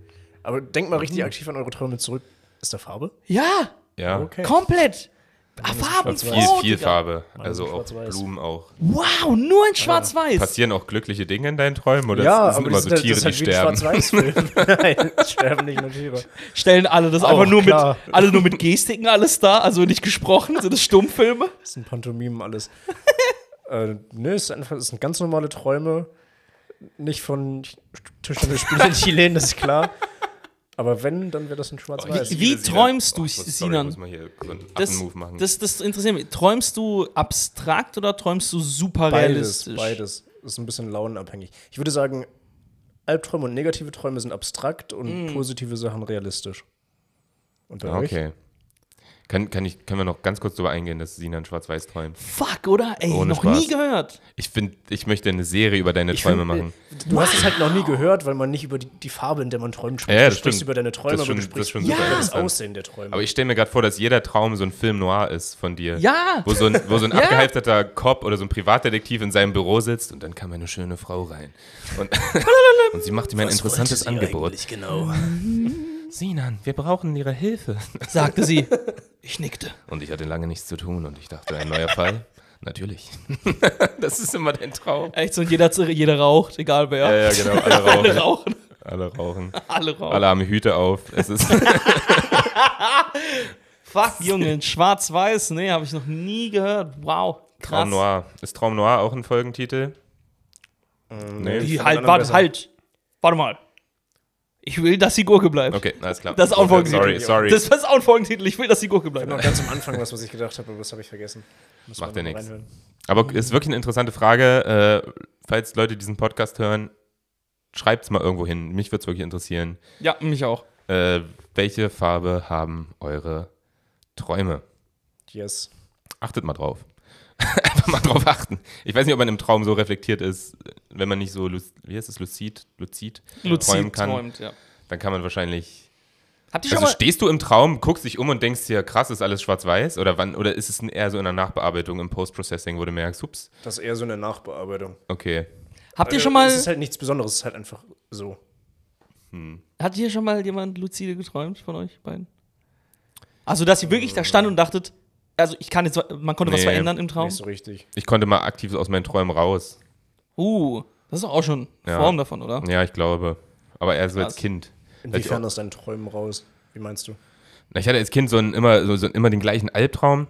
Aber denkt mal richtig aktiv an eure Träume zurück. Ist da Farbe? Ja, Ja. Okay. komplett. Ah, Farben, schwarz-weiß. Viel, viel. Farbe. Meine Also auch. Blumen auch. Wow, nur in schwarz-weiß. Passieren auch glückliche Dinge in deinen Träumen? Oder ja, sind aber immer das, so ist- Tiere, das ist die halt ein sterben? <laughs> Nein, sterben nicht nur Tiere. Stellen alle das Auch, einfach nur klar. mit, alle nur mit Gestiken alles da, also nicht gesprochen, sind das Stummfilme? Das sind Pantomimen alles. <laughs> äh, nö, es, ist einfach, es sind ganz normale Träume. Nicht von Tischtennisspielern <laughs> Chilen, das ist klar. Aber wenn, dann wäre das in Schwarz-Weiß. Wie- wie träumst du, Oh, sorry, Sinan? muss mal hier so einen Das, das, das interessiert mich. Träumst du abstrakt oder träumst du super beides, realistisch? beides. Das ist ein bisschen launenabhängig. Ich würde sagen, Albträume und negative Träume sind abstrakt und Mm. positive Sachen realistisch. Und bei euch? okay. Kann, kann ich, können wir noch ganz kurz darüber eingehen, dass Sinan schwarz-weiß träumt? Fuck, oder? Ey, Ohne noch Spaß. nie gehört. Ich finde, ich möchte eine Serie über deine Ich Träume find, machen. äh, Du hast es halt noch nie gehört, weil man nicht über die, die Farbe, in der man träumt, spricht. Ja, ja, du das sprichst stimmt. über deine Träume, Das aber du schon- das schon super über das. Aussehen der Träume. Aber ich stelle mir gerade vor, dass jeder Traum so ein Film noir ist von dir. Ja. Wo so ein, wo so ein Ja. abgehalfterter Cop oder so ein Privatdetektiv in seinem Büro sitzt und dann kam eine schöne Frau rein. Und, <laughs> und sie macht ihm ein interessantes Angebot. Genau. Sinan, wir brauchen ihre Hilfe. <laughs> sagte sie. Ich nickte. Und ich hatte lange nichts zu tun und ich dachte, ein neuer Fall? Natürlich. <laughs> das ist immer dein Traum. Echt so, und jeder, jeder raucht, egal wer. Ja, ja, genau. Alle <laughs> Alle rauchen. rauchen. Alle rauchen. Alle rauchen. Alle haben Hüte auf. Es ist Fuck, Junge, in schwarz-weiß, nee, habe ich noch nie gehört. Wow, krass. Traum Noir. Ist Traum Noir auch ein Folgentitel? Nee, Die, halt, warte, besser. halt. Warte mal. Ich will, dass die Gurke bleibt. Okay, alles klar. Das ist auch ein okay. Sorry, sorry. Das ist auch ein Folgentitel. Ich will, dass die Gurke bleibt. noch ganz am Anfang was, was ich gedacht habe, aber das habe ich vergessen. Muss Macht ja reinhören. Aber ist wirklich eine interessante Frage. Äh, falls Leute diesen Podcast hören, schreibt es mal irgendwo hin. Mich würde es wirklich interessieren. Ja, mich auch. Äh, welche Farbe haben eure Träume? Yes. Achtet mal drauf. <laughs> Einfach mal drauf achten. Ich weiß nicht, ob man im Traum so reflektiert ist, wenn man nicht so, wie heißt es, lucid, lucid, träumen Luzid kann. träumt, ja. Dann kann man wahrscheinlich. Habt ihr schon Also mal... stehst du im Traum, guckst dich um und denkst dir, krass, ist alles schwarz-weiß? Oder wann, oder ist es eher so in der Nachbearbeitung, im Post-Processing, wo du merkst, ups, Das ist eher so eine Nachbearbeitung. okay. Habt ihr Also, schon mal... Es ist halt nichts Besonderes, es ist halt einfach so. Hat hier schon mal jemand lucide geträumt von euch beiden? Also, dass ihr wirklich da stand und dachtet, also ich kann jetzt, man konnte was Nee, verändern im Traum. Nicht so richtig. Ich konnte mal aktiv aus meinen Träumen raus. Uh, das ist doch auch schon Ja. Form davon, oder? Ja, ich glaube. Aber eher so als. Kind. Inwiefern aus deinen Träumen raus? Wie meinst du? Na, Ich hatte als Kind so, einen, immer, so, so immer den gleichen Albtraum.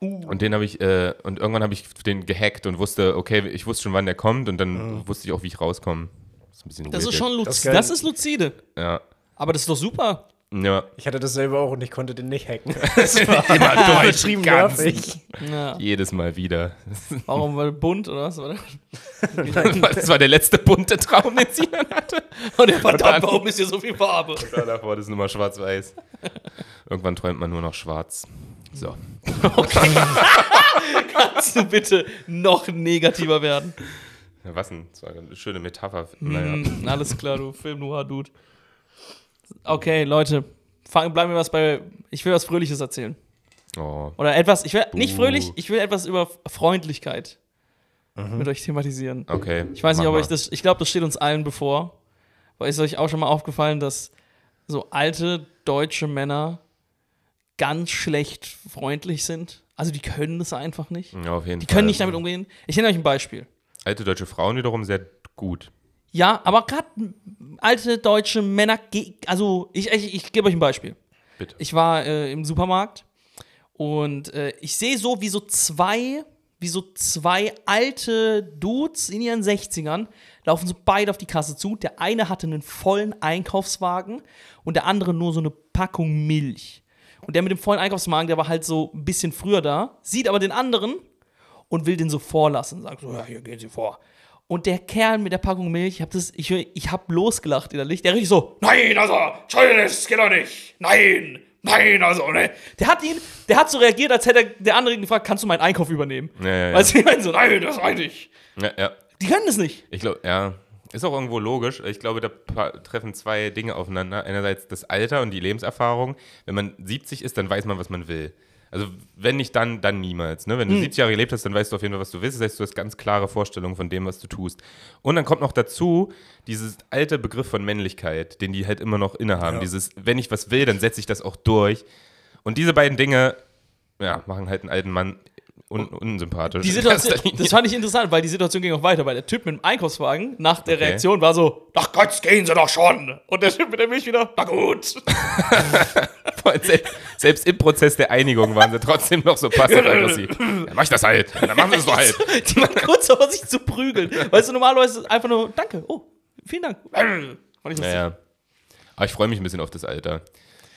Uh. Und den habe ich, äh, und irgendwann habe ich den gehackt und wusste, okay, ich wusste schon, wann der kommt und dann wusste ich auch, wie ich rauskomme. Das ist ein bisschen Das ist schon Das luz ist geil. das ist lucide. Ja. Aber das ist doch super. Ja. Ich hatte das selber auch und ich konnte den nicht hacken. <laughs> Das war immer <laughs> übertrieben ganz. nervig. Ja. Jedes Mal wieder. Warum? Weil bunt oder was? Oder? <laughs> Das war der letzte bunte Traum, den Sinan hatte. Und der verdammt, warum ist hier so viel Farbe? Ja, davor das ist nur mal schwarz-weiß. Irgendwann träumt man nur noch schwarz. So. Kannst du bitte noch negativer werden? Ja, was denn? Das war eine schöne Metapher. Naja. Mm, alles klar, du Film Noir Dude. Okay, Leute, fang, bleiben wir was bei. Ich will was Fröhliches erzählen. Oh. Oder etwas, ich will nicht Buh. fröhlich, ich will etwas über Freundlichkeit mit euch thematisieren. Okay. Ich weiß nicht, ob mal. euch das, ich glaube, das steht uns allen bevor. Aber ist euch auch schon mal aufgefallen, dass so alte deutsche Männer ganz schlecht freundlich sind? Also die können das einfach nicht. Ja, auf jeden Die Fall. können nicht damit umgehen. Ich nenne euch ein Beispiel. Alte deutsche Frauen wiederum sehr gut. Ja, aber gerade alte deutsche Männer, also ich, ich, ich gebe euch ein Beispiel. Bitte. Ich war äh, im Supermarkt und äh, ich sehe so, wie so zwei, wie so zwei alte Dudes in ihren 60ern laufen so beide auf die Kasse zu. Der eine hatte einen vollen Einkaufswagen und der andere nur so eine Packung Milch. Und der mit dem vollen Einkaufswagen, der war halt so ein bisschen früher da, sieht aber den anderen und will den so vorlassen. Sagt so, ja, hier gehen Sie vor. Und der Kerl mit der Packung Milch, ich hab das, ich, ich hab losgelacht innerlich. Der richtig so, nein, also, Entschuldigung, das geht doch nicht. Nein, nein, also, ne. Der hat ihn, der hat so reagiert, als hätte er der andere ihn gefragt, kannst du meinen Einkauf übernehmen? Ja, ja, ja. Weißt du, ich meine so, nein, das meine ich. Ja, ja. Die können das nicht. Ich glaube, ja. Ist auch irgendwo logisch. Ich glaube, da treffen zwei Dinge aufeinander. Einerseits das Alter und die Lebenserfahrung. Wenn man 70 ist, dann weiß man, was man will. Also, wenn nicht dann, dann niemals. Ne? Wenn Hm. du 70 Jahre gelebt hast, dann weißt du auf jeden Fall, was du willst. Das heißt, du hast ganz klare Vorstellungen von dem, was du tust. Und dann kommt noch dazu dieses alte Begriff von Männlichkeit, den die halt immer noch innehaben. Ja. Dieses, wenn ich was will, dann setze ich das auch durch. Und diese beiden Dinge, ja, machen halt einen alten Mann un unsympathisch. Die Situation, das fand ich interessant, weil die Situation ging auch weiter, weil der Typ mit dem Einkaufswagen nach der Okay. Reaktion war so, ach Gott, gehen Sie doch schon. Und der Typ mit der Milch wieder, na gut. <laughs> Selbst, selbst im Prozess der Einigung waren sie trotzdem noch so passiv-aggressiv. <laughs> Dann mach ich das halt. Dann machen sie es doch halt. <laughs> Die waren kurz davor, sich zu prügeln. Weißt du, normalerweise ist es einfach nur, danke, oh, vielen Dank. Fand ich lustig. Naja. Aber ich freue mich ein bisschen auf das Alter.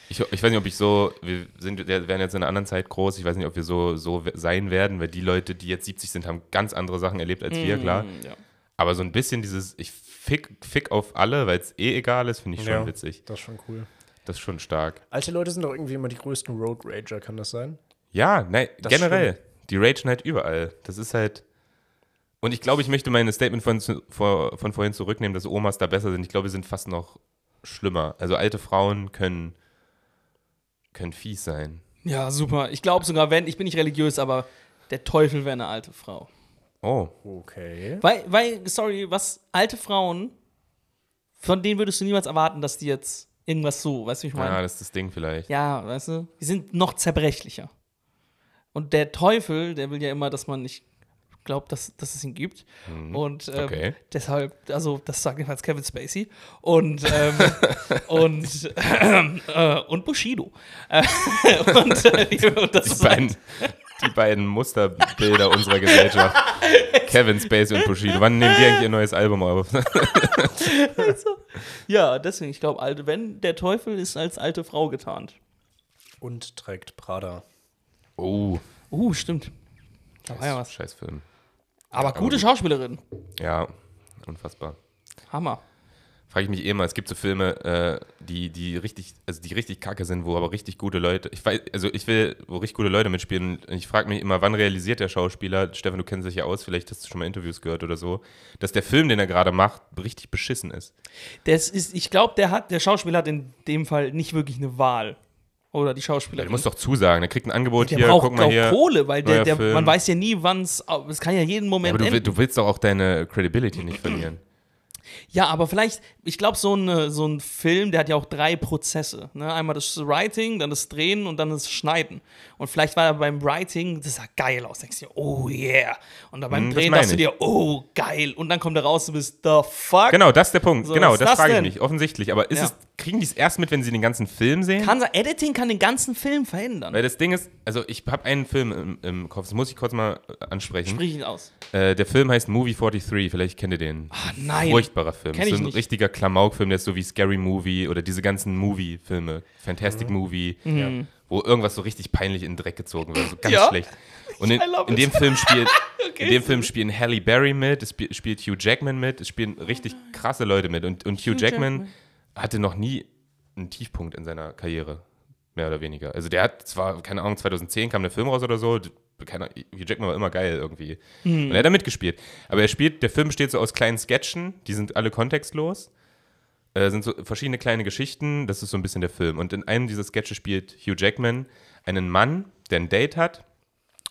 Ich, ich weiß nicht, ob ich so, wir sind, wir werden jetzt in einer anderen Zeit groß, ich weiß nicht, ob wir so, so sein werden, weil die Leute, die jetzt 70 sind, haben ganz andere Sachen erlebt als wir, klar. Mm, Ja. Aber so ein bisschen dieses, ich fick, fick auf alle, weil es eh egal ist, finde ich schon Ja. witzig. Das ist schon cool. Das ist schon stark. Alte Leute sind doch irgendwie immer die größten Road Rager, kann das sein? Ja, nein, Das generell. Die ragen halt überall. Das ist halt. Und ich glaube, ich möchte mein Statement von, von vorhin zurücknehmen, dass Omas da besser sind. Ich glaube, wir sind fast noch schlimmer. Also alte Frauen können, können fies sein. Ja, super. Ich glaube sogar, wenn, ich bin nicht religiös, aber der Teufel wäre eine alte Frau. Oh, Okay. Weil, weil, sorry, was alte Frauen, von denen würdest du niemals erwarten, dass die jetzt irgendwas so, weißt du, wie ich ja, meine? das ist das Ding vielleicht. Ja, weißt du, die sind noch zerbrechlicher. Und der Teufel, der will ja immer, dass man nicht glaubt, dass, dass es ihn gibt. Und ähm, Okay. deshalb, also das sagt jedenfalls Kevin Spacey und ähm, <laughs> und äh, und Bushido. Äh, <laughs> und, äh, und das Die beiden, die beiden Musterbilder unserer Gesellschaft. <laughs> Kevin Spacey und Bushido. Wann nehmen die eigentlich ihr neues Album auf? ja, deswegen, ich glaube, alte, wenn der Teufel ist als alte Frau getarnt. Und trägt Prada. Oh, Uh, stimmt. Da war ja was. scheiß Film. Aber gute Schauspielerin. Ja, unfassbar. Hammer. Frage ich mich eh mal, es gibt so Filme, äh, die, die richtig, also die richtig kacke sind, wo aber richtig gute Leute, ich weiß, also ich will, wo richtig gute Leute mitspielen. Ich frage mich immer, wann realisiert der Schauspieler, Stefan, du kennst dich ja aus, vielleicht hast du schon mal Interviews gehört oder so, dass der Film, den er gerade macht, richtig beschissen ist. Das ist, ich glaube, der hat, der Schauspieler hat in dem Fall nicht wirklich eine Wahl. Oder die Schauspielerin. Der muss doch zusagen, der kriegt ein Angebot der hier, braucht guck mal auch hier. Kohle, weil der, der, man weiß ja nie, wann es. Es kann ja jeden Ja, Moment aber du, enden. du willst doch auch deine Credibility nicht verlieren. Ja, aber vielleicht, ich glaube, so, eine, so ein Film, der hat ja auch drei Prozesse. Ne? Einmal das Writing, dann das Drehen und dann das Schneiden. Und vielleicht war er beim Writing, das sah geil aus. Denkst du dir, oh yeah. Und dann beim Hm, Drehen dachtest du dir, oh geil. Und dann kommt er raus, du bist, the fuck. Genau, das ist der Punkt. So, genau, das, das frage ich mich. Offensichtlich. Aber ist Ja. es, kriegen die es erst mit, wenn sie den ganzen Film sehen? Kann Editing kann den ganzen Film verändern. Weil das Ding ist, also ich habe einen Film im, im Kopf, das muss ich kurz mal äh, ansprechen. Sprich ihn aus. Äh, der Film heißt Movie 43, vielleicht kennt ihr den. Ah, nein. Furchtbarer Film. Kenn ich so ein nicht. richtiger Klamauk-Film, der ist so wie Scary Movie oder diese ganzen Movie-Filme. Fantastic Movie, wo irgendwas so richtig peinlich in den Dreck gezogen wird. So ganz Ja. schlecht. Und <laughs> in, in dem Film spielt. Okay, <laughs> in dem Film spielen Halle Berry mit, es spi- spielt Hugh Jackman mit, es spielen richtig krasse Leute mit. Und, und Hugh, Hugh Jackman, Jackman. hatte noch nie einen Tiefpunkt in seiner Karriere. Mehr oder weniger. Also der hat zwar, keine Ahnung, 2010 kam der Film raus oder so, keine, Hugh Jackman war immer geil irgendwie. Und er hat da mitgespielt. Aber er spielt, der Film besteht so aus kleinen Sketchen, die sind alle kontextlos. Äh, sind so verschiedene kleine Geschichten, das ist so ein bisschen der Film. Und in einem dieser Sketche spielt Hugh Jackman einen Mann, der ein Date hat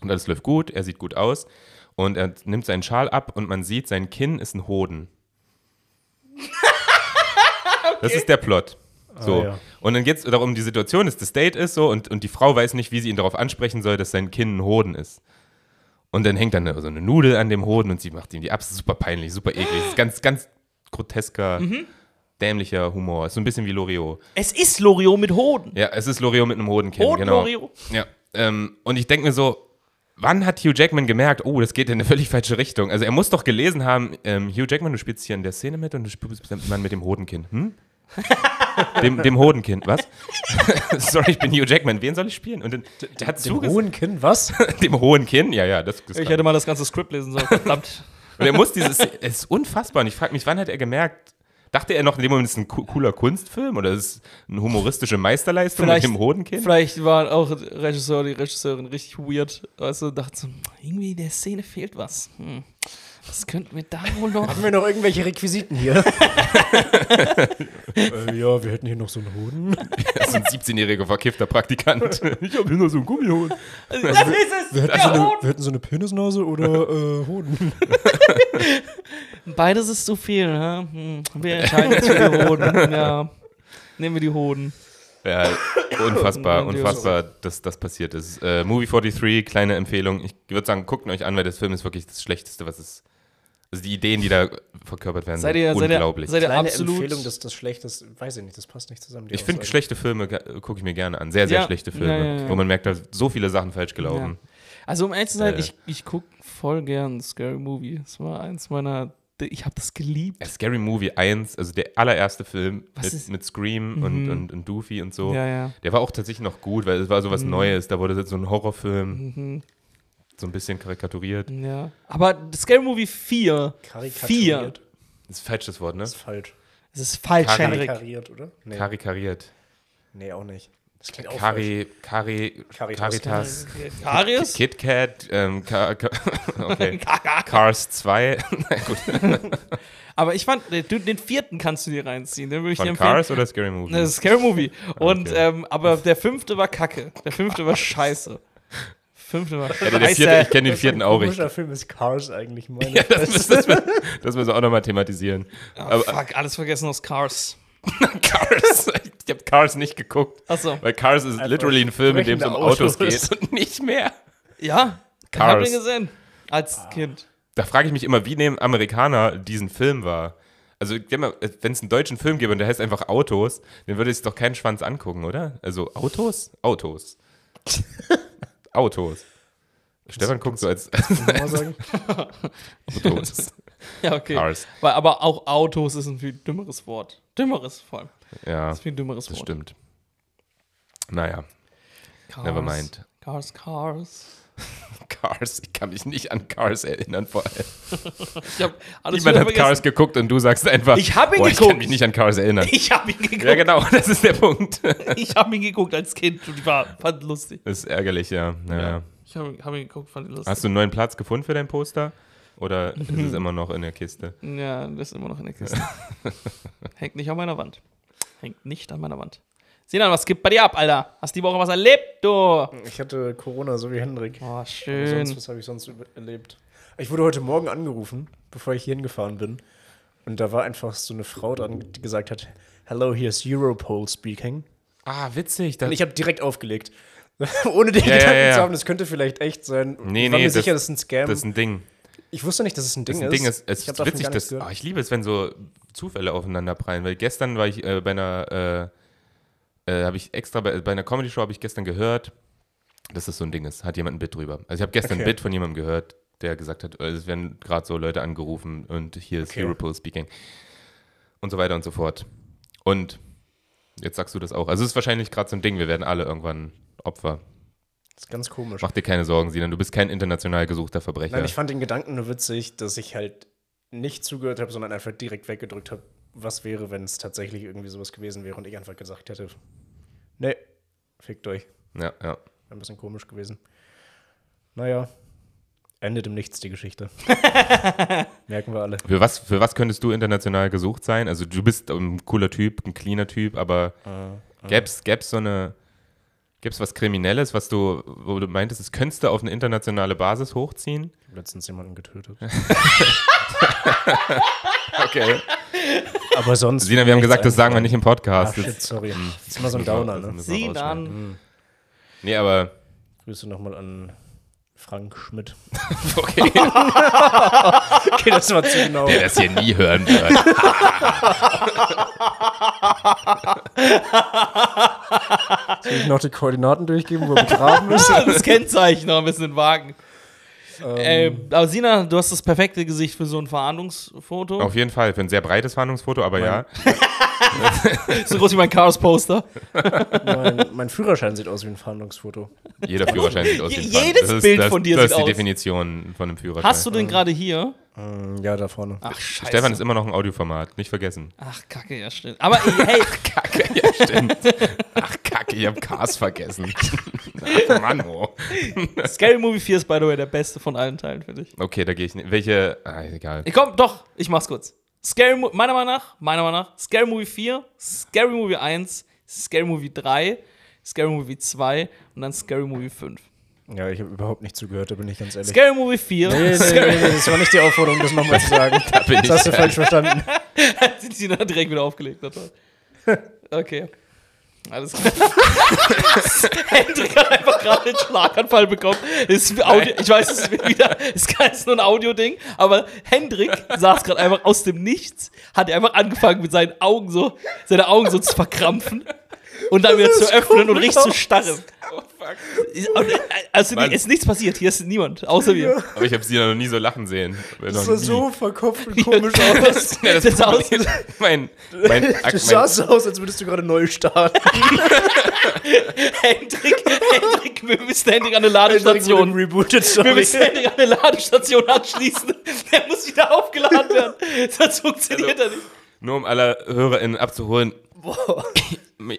und alles läuft gut, er sieht gut aus und er nimmt seinen Schal ab und man sieht, sein Kinn ist ein Hoden. <laughs> Das ist der Plot. So. Ah, ja. Und dann geht es darum, die Situation ist, das Date ist so und, und die Frau weiß nicht, wie sie ihn darauf ansprechen soll, dass sein Kinn ein Hoden ist. Und dann hängt dann so eine Nudel an dem Hoden und sie macht ihm die ab. Super peinlich, super eklig. Das ist ganz, ganz grotesker, Mhm. dämlicher Humor. Ist so ein bisschen wie Loriot. Es ist Loriot mit Hoden. Ja, es ist Loriot mit einem Hodenkinn, Hoden genau. Loriot. Ja, ähm, und ich denke mir so, wann hat Hugh Jackman gemerkt, oh, das geht in eine völlig falsche Richtung? Also er muss doch gelesen haben, ähm, Hugh Jackman, du spielst hier in der Szene mit und du spielst den Mann mit dem Hodenkinn. Hm? <laughs> dem, dem Hodenkind, was? <laughs> Sorry, ich bin Hugh Jackman, wen soll ich spielen? Und dann, der hat Dem hohen Kinn, was? <laughs> Dem hohen Kinn? Ja, ja, das, das Ich hätte mal das ganze Skript lesen sollen. Verdammt. <laughs> Und er muss dieses, es ist unfassbar. Und ich frage mich, wann hat er gemerkt, dachte er noch in dem Moment, es ist ein co- cooler Kunstfilm oder ist es eine humoristische Meisterleistung Vielleicht- mit dem Hodenkind? Vielleicht war auch der Regisseur, die Regisseurin richtig weird. Weißt du, dachte so, irgendwie der Szene fehlt was. Hm. Was könnten wir da wohl noch? Haben wir noch irgendwelche Requisiten hier? <laughs> äh, ja, wir hätten hier noch so einen Hoden. Das ist ein 17-jähriger verkiffter Praktikant. Ich habe hier noch so einen Gummihoden. das ist es! Wir hätten, so eine, wir hätten so eine Penisnase oder äh, Hoden. <laughs> Beides ist zu viel, ne? Hm. Wir entscheiden uns für die Hoden. Ja. Nehmen wir die Hoden. Ja, unfassbar, unfassbar, dass das passiert ist. Äh, Movie 43, kleine Empfehlung. Ich würde sagen, guckt euch an, weil das Film ist wirklich das Schlechteste, was es. Also die Ideen, die da verkörpert werden, Seid ihr, sind seid ihr, unglaublich. seid ihr absolut. Empfehlung, dass das schlecht ist, weiß ich nicht, das passt nicht zusammen. ich finde schlechte Filme, gucke ich mir gerne an. Sehr, sehr Ja. schlechte Ja, Filme, ja, ja. wo man merkt, da sind so viele Sachen falsch gelaufen. Also, um ehrlich zu sein, Äh. ich, ich gucke voll gern Scary Movie. Das war eins meiner. Ich habe das geliebt. Äh, Scary Movie 1, also der allererste Film mit, mit Scream und, Mhm. und, und Doofy und so. Ja, ja. Der war auch tatsächlich noch gut, weil es war so was Neues. Da wurde so ein Horrorfilm, Mhm. So ein bisschen karikaturiert. Ja. Aber Scary Movie 4. Karikaturiert. 4. Das ist falsch das Wort, ne? Das ist falsch. Es ist falsch, Kari- Henrik. Karikariert, oder? Nee. Karikariert. Nee, auch nicht. Das klingt auch Cari, Cari, Caritas. Caritas, Karies? KitKat, ähm, Ka Ka <laughs> okay. <laughs> Cars 2. <laughs> Na gut. Aber ich fand, du, den vierten kannst du dir reinziehen. Den würde ich dir Von empfehlen. Cars oder Scary Movie? Ist Scary Movie. Und, Okay. ähm, aber der fünfte war kacke. Der fünfte war scheiße. Fünfte war Ja, der vierte, ich kenne den vierten auch nicht. Komischer Film ist Cars eigentlich, meine Ja, das, müssen- das, müssen- das müssen wir auch nochmal thematisieren. Oh, Aber fuck, alles vergessen aus Cars. <laughs> Cars, ich habe Cars nicht geguckt. Achso. Weil Cars ist literally ein Film, in dem es um Autos Autos. geht und nicht mehr. Ja, ich Cars. hab ihn gesehen. Als Kind. Da frage ich mich immer, wie nehmen Amerikaner diesen Film wahr? Also, wenn es einen deutschen Film gäbe und der heißt einfach Autos, dann würde ich doch keinen Schwanz angucken, oder? Also, Autos? Autos. <laughs> Autos. Stefan guckt so als. <laughs> Autos. Ja, okay. Cars. Weil, aber auch Autos ist ein viel dümmeres Wort. Dümmeres vor allem. Ja, Das ist ein viel dümmeres das Wort. stimmt. Naja, Cars, never mind. Cars, Cars. <laughs> Cars. Ich kann mich nicht an Cars erinnern, vor allem. Ich hab alles Niemand hat Cars vergessen. geguckt und du sagst einfach, Ich hab ihn boah, ich geguckt. kann mich nicht an Cars erinnern. Ich hab ihn geguckt. Ja, genau, das ist der Punkt. <laughs> Ich hab ihn geguckt als Kind und ich war, fand lustig. Das ist ärgerlich, ja. Naja. Ich hab, hab ihn geguckt, fand ihn lustig. Hast du einen neuen Platz gefunden für dein Poster? Oder ist es immer noch in der Kiste? Ja, das ist immer noch in der Kiste. <laughs> Hängt nicht an meiner Wand. Hängt nicht an meiner Wand. Sinan, was gibt bei dir ab, Alter? Hast die Woche was erlebt, du? Ich hatte Corona, so wie Hendrik. Oh, Sonst, schön. was habe ich sonst erlebt? Ich wurde heute Morgen angerufen, bevor ich hier hingefahren bin. Und da war einfach so eine Frau dran, die gesagt hat, Hello, here's Europol speaking. Ah, witzig. Und ich habe direkt aufgelegt. <laughs> Ohne den Ja, Gedanken ja, ja. zu haben, das könnte vielleicht echt sein. Nee, ich war nee, mir das- sicher, das ist ein Scam. das ist ein Ding. ich wusste nicht, dass es ein Ding Das ist ein Ding. Es, es ist witzig, dass, oh, ich liebe es, wenn so Zufälle aufeinander prallen. Weil gestern war ich äh, bei einer, äh, äh, habe ich extra, bei, bei einer Comedy-Show habe ich gestern gehört, dass das so ein Ding ist. Hat jemand ein Bit drüber. Also ich habe gestern ein Okay. Bit von jemandem gehört, der gesagt hat, äh, es werden gerade so Leute angerufen und hier ist Okay. Europol speaking. Und so weiter und so fort. Und jetzt sagst du das auch. Also es ist wahrscheinlich gerade so ein Ding, wir werden alle irgendwann Opfer. Das ist ganz komisch. Mach dir keine Sorgen, Sinan, du bist kein international gesuchter Verbrecher. Nein, ich fand den Gedanken nur witzig, dass ich halt nicht zugehört habe, sondern einfach direkt weggedrückt habe, was wäre, wenn es tatsächlich irgendwie sowas gewesen wäre und ich einfach gesagt hätte, nee, fickt euch. ja, ja. Wäre ein bisschen komisch gewesen. Naja, endet im Nichts die Geschichte. <laughs> Merken wir alle. Für was, für was könntest du international gesucht sein? Also du bist ein cooler Typ, ein cleaner Typ, aber gäb's, gäb's so eine, gäb's was Kriminelles, was du, wo du meintest, es könntest du auf eine internationale Basis hochziehen? Ich letztens jemanden getötet. <laughs> Okay. Aber sonst. Sina, wir haben gesagt, das sagen wir nicht im Podcast. shit, Jetzt- sorry. Das ist immer so ein Downer, ne? müssen wir rausschneiden. Sinan. Nee, aber Grüße nochmal an Frank Schmidt. <laughs> okay, <laughs> Okay, das war zu genau. der das hier nie hören wird. <laughs> Soll ich noch die Koordinaten durchgeben, wo er begraben ist? Das Kennzeichen noch ein bisschen wagen. Ähm, aber Sina, du hast das perfekte Gesicht für so ein Verhandlungsfoto. Auf jeden Fall, für ein sehr breites Fahndungsfoto, aber ja. <laughs> So groß wie mein Chaos-Poster. mein, mein Führerschein sieht aus wie ein Fahndungsfoto. Jeder Führerschein sieht aus wie ein Jedes. Das ist, Bild das, von dir Das sieht ist die aus. Definition von einem Führerschein. Hast du den gerade hier? Mm, Ja, da vorne. Ach, scheiße. Stefan ist immer noch ein Audioformat, nicht vergessen. Ach, kacke, ja, stimmt. Aber hey, <laughs> Kacke, ja stimmt. Ach, Kacke, ich hab Cars vergessen. Ach, <laughs> Mann, oh. Scary Movie 4 ist, by the way, der beste von allen Teilen, finde ich. Okay, da gehe ich nicht. Welche? Ah, egal. Ich komm, doch, ich mach's kurz. Scary Mo meiner Meinung nach, meiner Meinung nach, Scary Movie 4, Scary Movie 1, Scary Movie 3, Scary Movie 2 und dann Scary Movie 5. Ja, ich habe überhaupt nicht zugehört, da bin ich ganz ehrlich. Scary Movie 4, Nee, nee, nee, nee, das war nicht die Aufforderung, das nochmal zu sagen. <laughs> bin Das hast du falsch <laughs> verstanden. die sie dann direkt wieder aufgelegt hat. <laughs> Okay. Alles klar. <laughs> Hendrik hat einfach gerade einen Schlaganfall bekommen. Audio, ich weiß, es ist wieder, es ist nur ein Audio-Ding, aber Hendrik saß gerade einfach aus dem Nichts, hat einfach angefangen mit seinen Augen so, seine Augen so zu verkrampfen und dann wieder zu öffnen und richtig zu starren. Und, äh, Also Mann. es ist nichts passiert, hier ist niemand, außer wir. Aber ich habe sie noch nie so lachen sehen. Das Noch sah nie. so verkopft und komisch <laughs> aus. Das, Ja, das, sah aus, <laughs> mein, mein, Du mein, sahst so aus, als würdest du gerade neu starten. <laughs> Hendrik, Hendrik, wir müssen Hendrik an eine Ladestation. wurde rebootet, Wir müssen Hendrik an eine Ladestation anschließen. Der muss wieder aufgeladen werden. Sonst funktioniert er nicht. nur um alle HörerInnen abzuholen.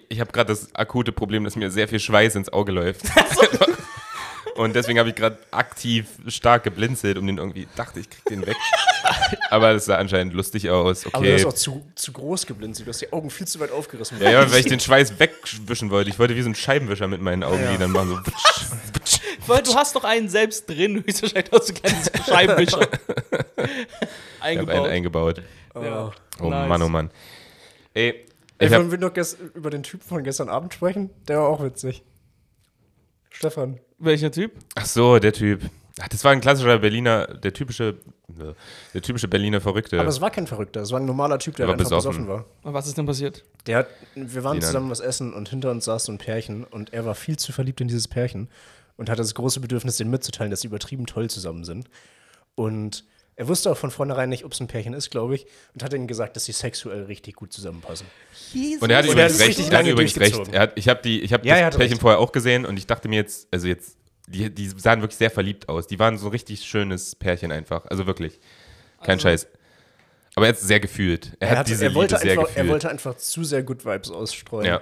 Ich habe gerade das akute Problem, dass mir sehr viel Schweiß ins Auge läuft. <laughs> <laughs> Und deswegen habe ich gerade aktiv stark geblinzelt und den irgendwie dachte, ich krieg den weg. <laughs> Aber das sah anscheinend lustig aus. Aber du hast Okay. auch zu, zu groß geblinzelt. Du hast die Augen viel zu weit aufgerissen. Ja, ja, weil ich den Schweiß wegwischen wollte. Ich wollte wie so ein Scheibenwischer mit meinen Augen, Ja. die dann machen so. Weil du hast doch einen selbst drin, höchstwahrscheinlich hast du einen kleinen Scheibenwischer Ich habe einen eingebaut. eingebaut. Ja. Oh Nice. Mann, oh Mann. Ey, Ey, ich wollen hab, wir noch über den Typen von gestern Abend sprechen? Der war auch witzig. Stefan. Welcher Typ? ach so, der Typ. Ach, das war ein klassischer Berliner, der typische, der typische Berliner Verrückte. Aber es war kein Verrückter, es war ein normaler Typ, der Der einfach besoffen. besoffen war. Was ist denn passiert? Der hat, wir waren zusammen was essen und hinter uns saß so ein Pärchen und er war viel zu verliebt in dieses Pärchen und hatte das große Bedürfnis, denen mitzuteilen, dass sie übertrieben toll zusammen sind. Und er wusste auch von vornherein nicht, ob es ein Pärchen ist, glaube ich, und hat ihnen gesagt, dass sie sexuell richtig gut zusammenpassen. Und er hat Und er übrigens hat recht. richtig Er hat übrigens recht. Er hat, ich habe die, ich habe Ja, er das hat Pärchen recht. vorher auch gesehen und ich dachte mir jetzt, also jetzt, die, die sahen wirklich sehr verliebt aus. Die waren so ein richtig schönes Pärchen einfach. Also wirklich. Kein Scheiß. Aber er hat sehr gefühlt. Er, hat hatte- diese er, wollte Liebe sehr einfach, er gefühlt. wollte einfach zu sehr Good Vibes ausstreuen. ja.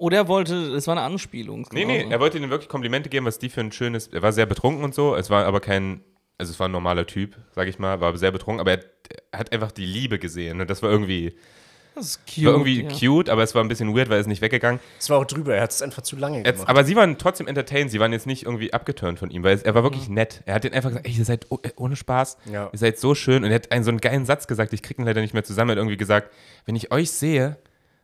Oder er wollte, das war eine Anspielung. Nee, nee, er wollte ihnen wirklich Komplimente geben, was die für ein schönes. Er war sehr betrunken und so. Es war aber kein. Also, es war ein normaler Typ, sag ich mal, war sehr betrunken, aber er, er hat einfach die Liebe gesehen. Und das war irgendwie, Das ist cute. war irgendwie ja. cute, aber es war ein bisschen weird, weil er ist nicht weggegangen. Es war auch drüber, er hat es einfach zu lange Jetzt, gemacht. aber sie waren trotzdem entertained, sie waren jetzt nicht irgendwie abgeturnt von ihm, weil es, er war wirklich nett. Er hat den einfach gesagt, ey, ihr seid oh, ohne Spaß, Ja. ihr seid so schön. Und er hat einen so einen geilen Satz gesagt, ich krieg ihn leider nicht mehr zusammen. Er hat irgendwie gesagt, wenn ich euch sehe,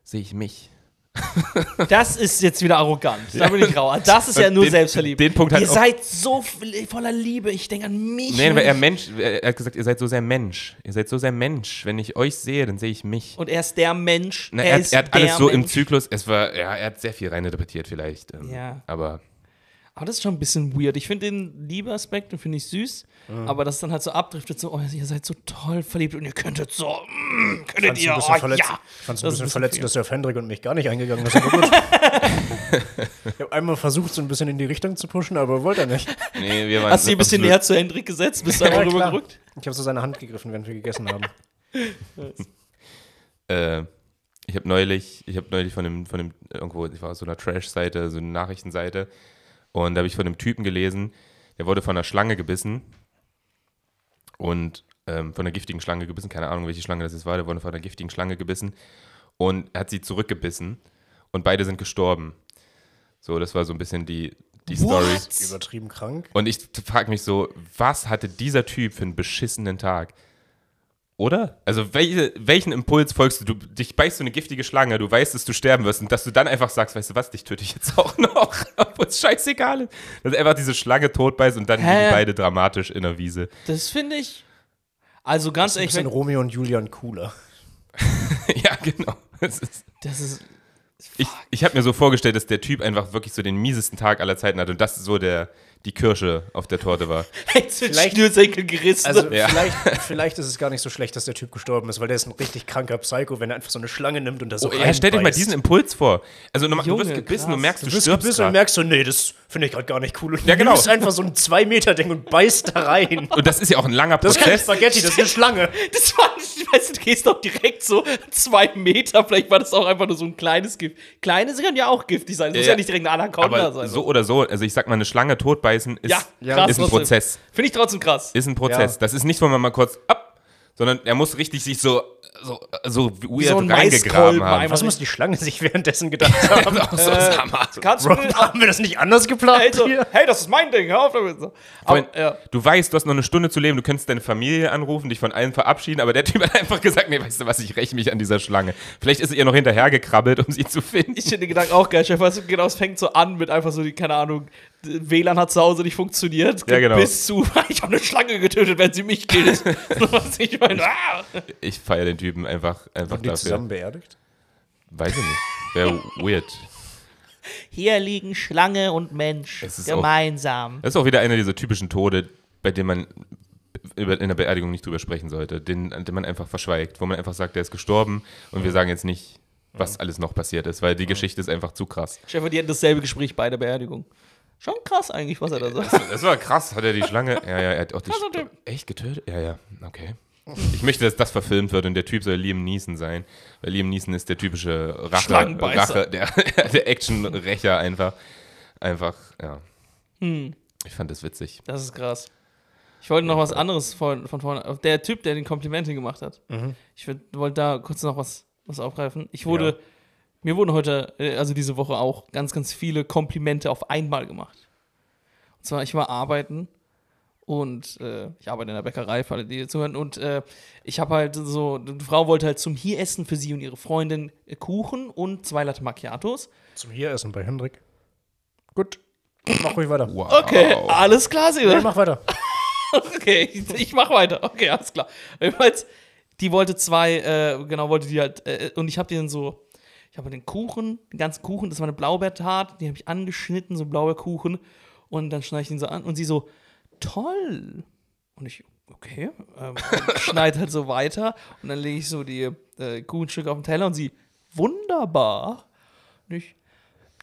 sehe ich mich. <laughs> Das ist jetzt wieder arrogant. Da bin ich rauer. Das ist ja nur den- selbstverliebt. den Punkt hat Ihr seid so voller Liebe. Ich denke an mich. Nee, weil er Mensch, er hat gesagt, ihr seid so sehr Mensch. Ihr seid so sehr Mensch. Wenn ich euch sehe, dann sehe ich mich. Und er ist der Mensch. Na, er, er, hat, er hat alles so im Mensch. Zyklus, es war, ja, er hat sehr viel reininterpretiert vielleicht. ähm, Ja. Aber Aber das ist schon ein bisschen weird. Ich finde den Liebeaspekt und finde ich süß. Aber das dann halt so abdriftet, so, oh, ihr seid so toll verliebt und ihr könntet so, mm, könntet fand's ihr, ein bisschen oh, verletzt, ja. ich fand's ein Das bisschen verletzt, dass er auf Hendrik und mich gar nicht eingegangen ist. <laughs> Ich habe einmal versucht, so ein bisschen in die Richtung zu pushen, aber wollte er nicht. nee, wir waren. Hast du dich ein bisschen näher zu Hendrik gesetzt? Bist du <laughs> einfach Ja, rübergerückt? Ich habe so seine Hand gegriffen, während wir gegessen haben. <laughs> Äh, ich habe neulich, ich habe neulich von dem, von dem, irgendwo, ich war auf so einer Trash-Seite, so eine Nachrichtenseite, und da habe ich von einem Typen gelesen, der wurde von einer Schlange gebissen und ähm, von einer giftigen Schlange gebissen, keine Ahnung, welche Schlange das jetzt war, der wurde von einer giftigen Schlange gebissen und er hat sie zurückgebissen und beide sind gestorben. So, das war so ein bisschen die, die Story. Übertrieben krank. Und ich frage mich so, was hatte dieser Typ für einen beschissenen Tag? Oder? Also welche, welchen Impuls folgst du? Du dich beißt so eine giftige Schlange, du weißt, dass du sterben wirst und dass du dann einfach sagst, weißt du was, dich töte ich jetzt <laughs> auch noch, obwohl es scheißegal ist. Dass einfach diese Schlange tot beißt und dann Hä? liegen beide dramatisch in der Wiese. Das finde ich. Also ganz ehrlich, bisschen wenn, Romeo und Julian cooler. <laughs> ja, genau. Das ist, das ist. ich ich habe mir so vorgestellt, dass der Typ einfach wirklich so den miesesten Tag aller Zeiten hat und das so der, die Kirsche auf der Torte war. <laughs> Sind Vielleicht- Schnürsenkel gerissen. Also Ja. vielleicht, vielleicht ist es gar nicht so schlecht, dass der Typ gestorben ist, weil der ist ein richtig kranker Psycho, wenn er einfach so eine Schlange nimmt und da so Oh, ja, stell dir mal diesen Impuls vor. Also normal- du Junge, wirst gebissen, krass. du merkst, du, Du bist stirbst gebissen und grad. merkst so, nee, das finde ich gerade gar nicht cool. Und Ja, genau. du nimmst einfach so ein 2-Meter-Ding und beißt da rein. <laughs> Und das ist ja auch ein langer Das ist kein Prozess. Spaghetti, das ist eine Schlange. Das war nicht, ich weiß, du gehst doch direkt so zwei Meter, vielleicht war das auch einfach nur so ein kleines Gift. Kleine können ja auch giftig sein, das muss Ja, ja nicht direkt eine Anaconda Aber sein. so oder so, also ich sag mal, eine Schlange totbeißen ist, ja, Ja, krass, ist ein trotzdem. Prozess. Finde ich trotzdem krass. Ist ein Prozess. Ja. Das ist nicht, wo man mal kurz ab, sondern er muss richtig sich so, so, so weird so ein reingegraben haben. Was muss die Schlange sich währenddessen gedacht <laughs> haben? Auch so Hammer. Kannst du Rob, mir haben wir das nicht anders geplant also, hier? hey, das ist mein Ding, hör auf damit. So. Aber, ja. Du weißt, du hast noch eine Stunde zu leben, du könntest deine Familie anrufen, dich von allen verabschieden, aber der Typ hat einfach gesagt, nee, weißt du was, ich räche mich an dieser Schlange. Vielleicht ist er ihr noch hinterhergekrabbelt, um sie zu finden. Ich finde den Gedanken auch geil, Chef. Weißt du, genau, es fängt so an mit einfach so, die, keine Ahnung, WLAN hat zu Hause nicht funktioniert. Ja, genau. Bis zu, <laughs> ich habe eine Schlange getötet, wenn sie mich killt. <laughs> <laughs> Ich meine, ah. Ich feiere den Typen einfach, einfach die dafür. zusammen beerdigt? Weiß ich nicht. Wäre weird. Hier liegen Schlange und Mensch Es ist auch- gemeinsam. Das ist auch wieder einer dieser typischen Tode, bei dem man über, in der Beerdigung nicht drüber sprechen sollte, den, den man einfach verschweigt, wo man einfach sagt, der ist gestorben und wir sagen jetzt nicht, was alles noch passiert ist, weil die Geschichte ist einfach zu krass. Chef, die hatten dasselbe Gespräch bei der Beerdigung. Schon krass eigentlich, was er da sagt. Das war krass, hat er die Schlange, ja, ja, er hat auch die Krasser Sch- Typ. echt getötet? Ja, ja, okay. Ich möchte, dass das verfilmt wird und der Typ soll Liam Neeson sein. Weil Liam Neeson ist der typische Rache. Rache der, <laughs> der Action-Rächer einfach. Einfach, ja. Hm. Ich fand das witzig. Das ist krass. Ich wollte noch was anderes von, von vorne. Der Typ, der den Komplimente gemacht hat. Ich würd- wollte da kurz noch was, was aufgreifen. Ich wurde, Ja. Mir wurden heute, äh, also diese Woche auch, ganz, ganz viele Komplimente auf einmal gemacht. Und zwar, ich war arbeiten und äh, ich arbeite in der Bäckerei, für alle, die hier zuhören. Und äh, ich habe halt so, die Frau wollte halt zum hier essen für sie und ihre Freundin äh, Kuchen und zwei Latte Macchiatos. Zum Hieressen bei Hendrik. Gut. Mach ruhig weiter. Wow. Okay, alles klar, sie Ja, mach weiter. <laughs> Okay, ich, ich mach weiter. Okay, alles klar. Jedenfalls, die wollte zwei, äh, genau, wollte die halt, äh, und ich habe dann so, ich habe den Kuchen, den ganzen Kuchen, das war eine Blaubeertat, die habe ich angeschnitten, so Blaubeerkuchen, und dann schneide ich den so an, und sie so, toll. Und ich, okay, ähm, schneide halt so weiter, und dann lege ich so die äh, Kuchenstücke auf den Teller, und sie, wunderbar. Und ich,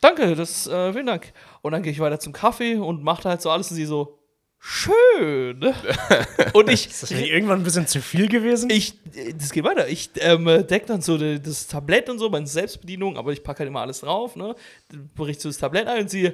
danke, das, äh, vielen Dank. Und dann gehe ich weiter zum Kaffee und mache halt so alles, und sie so, schön. <laughs> Und ich, Ist das nicht irgendwann ein bisschen zu viel gewesen? ich, äh, das geht weiter. Ich ähm, deck dann so das Tablett und so, meine Selbstbedienung, aber ich packe halt immer alles drauf, ne? Bericht so das Tablett ein und sie,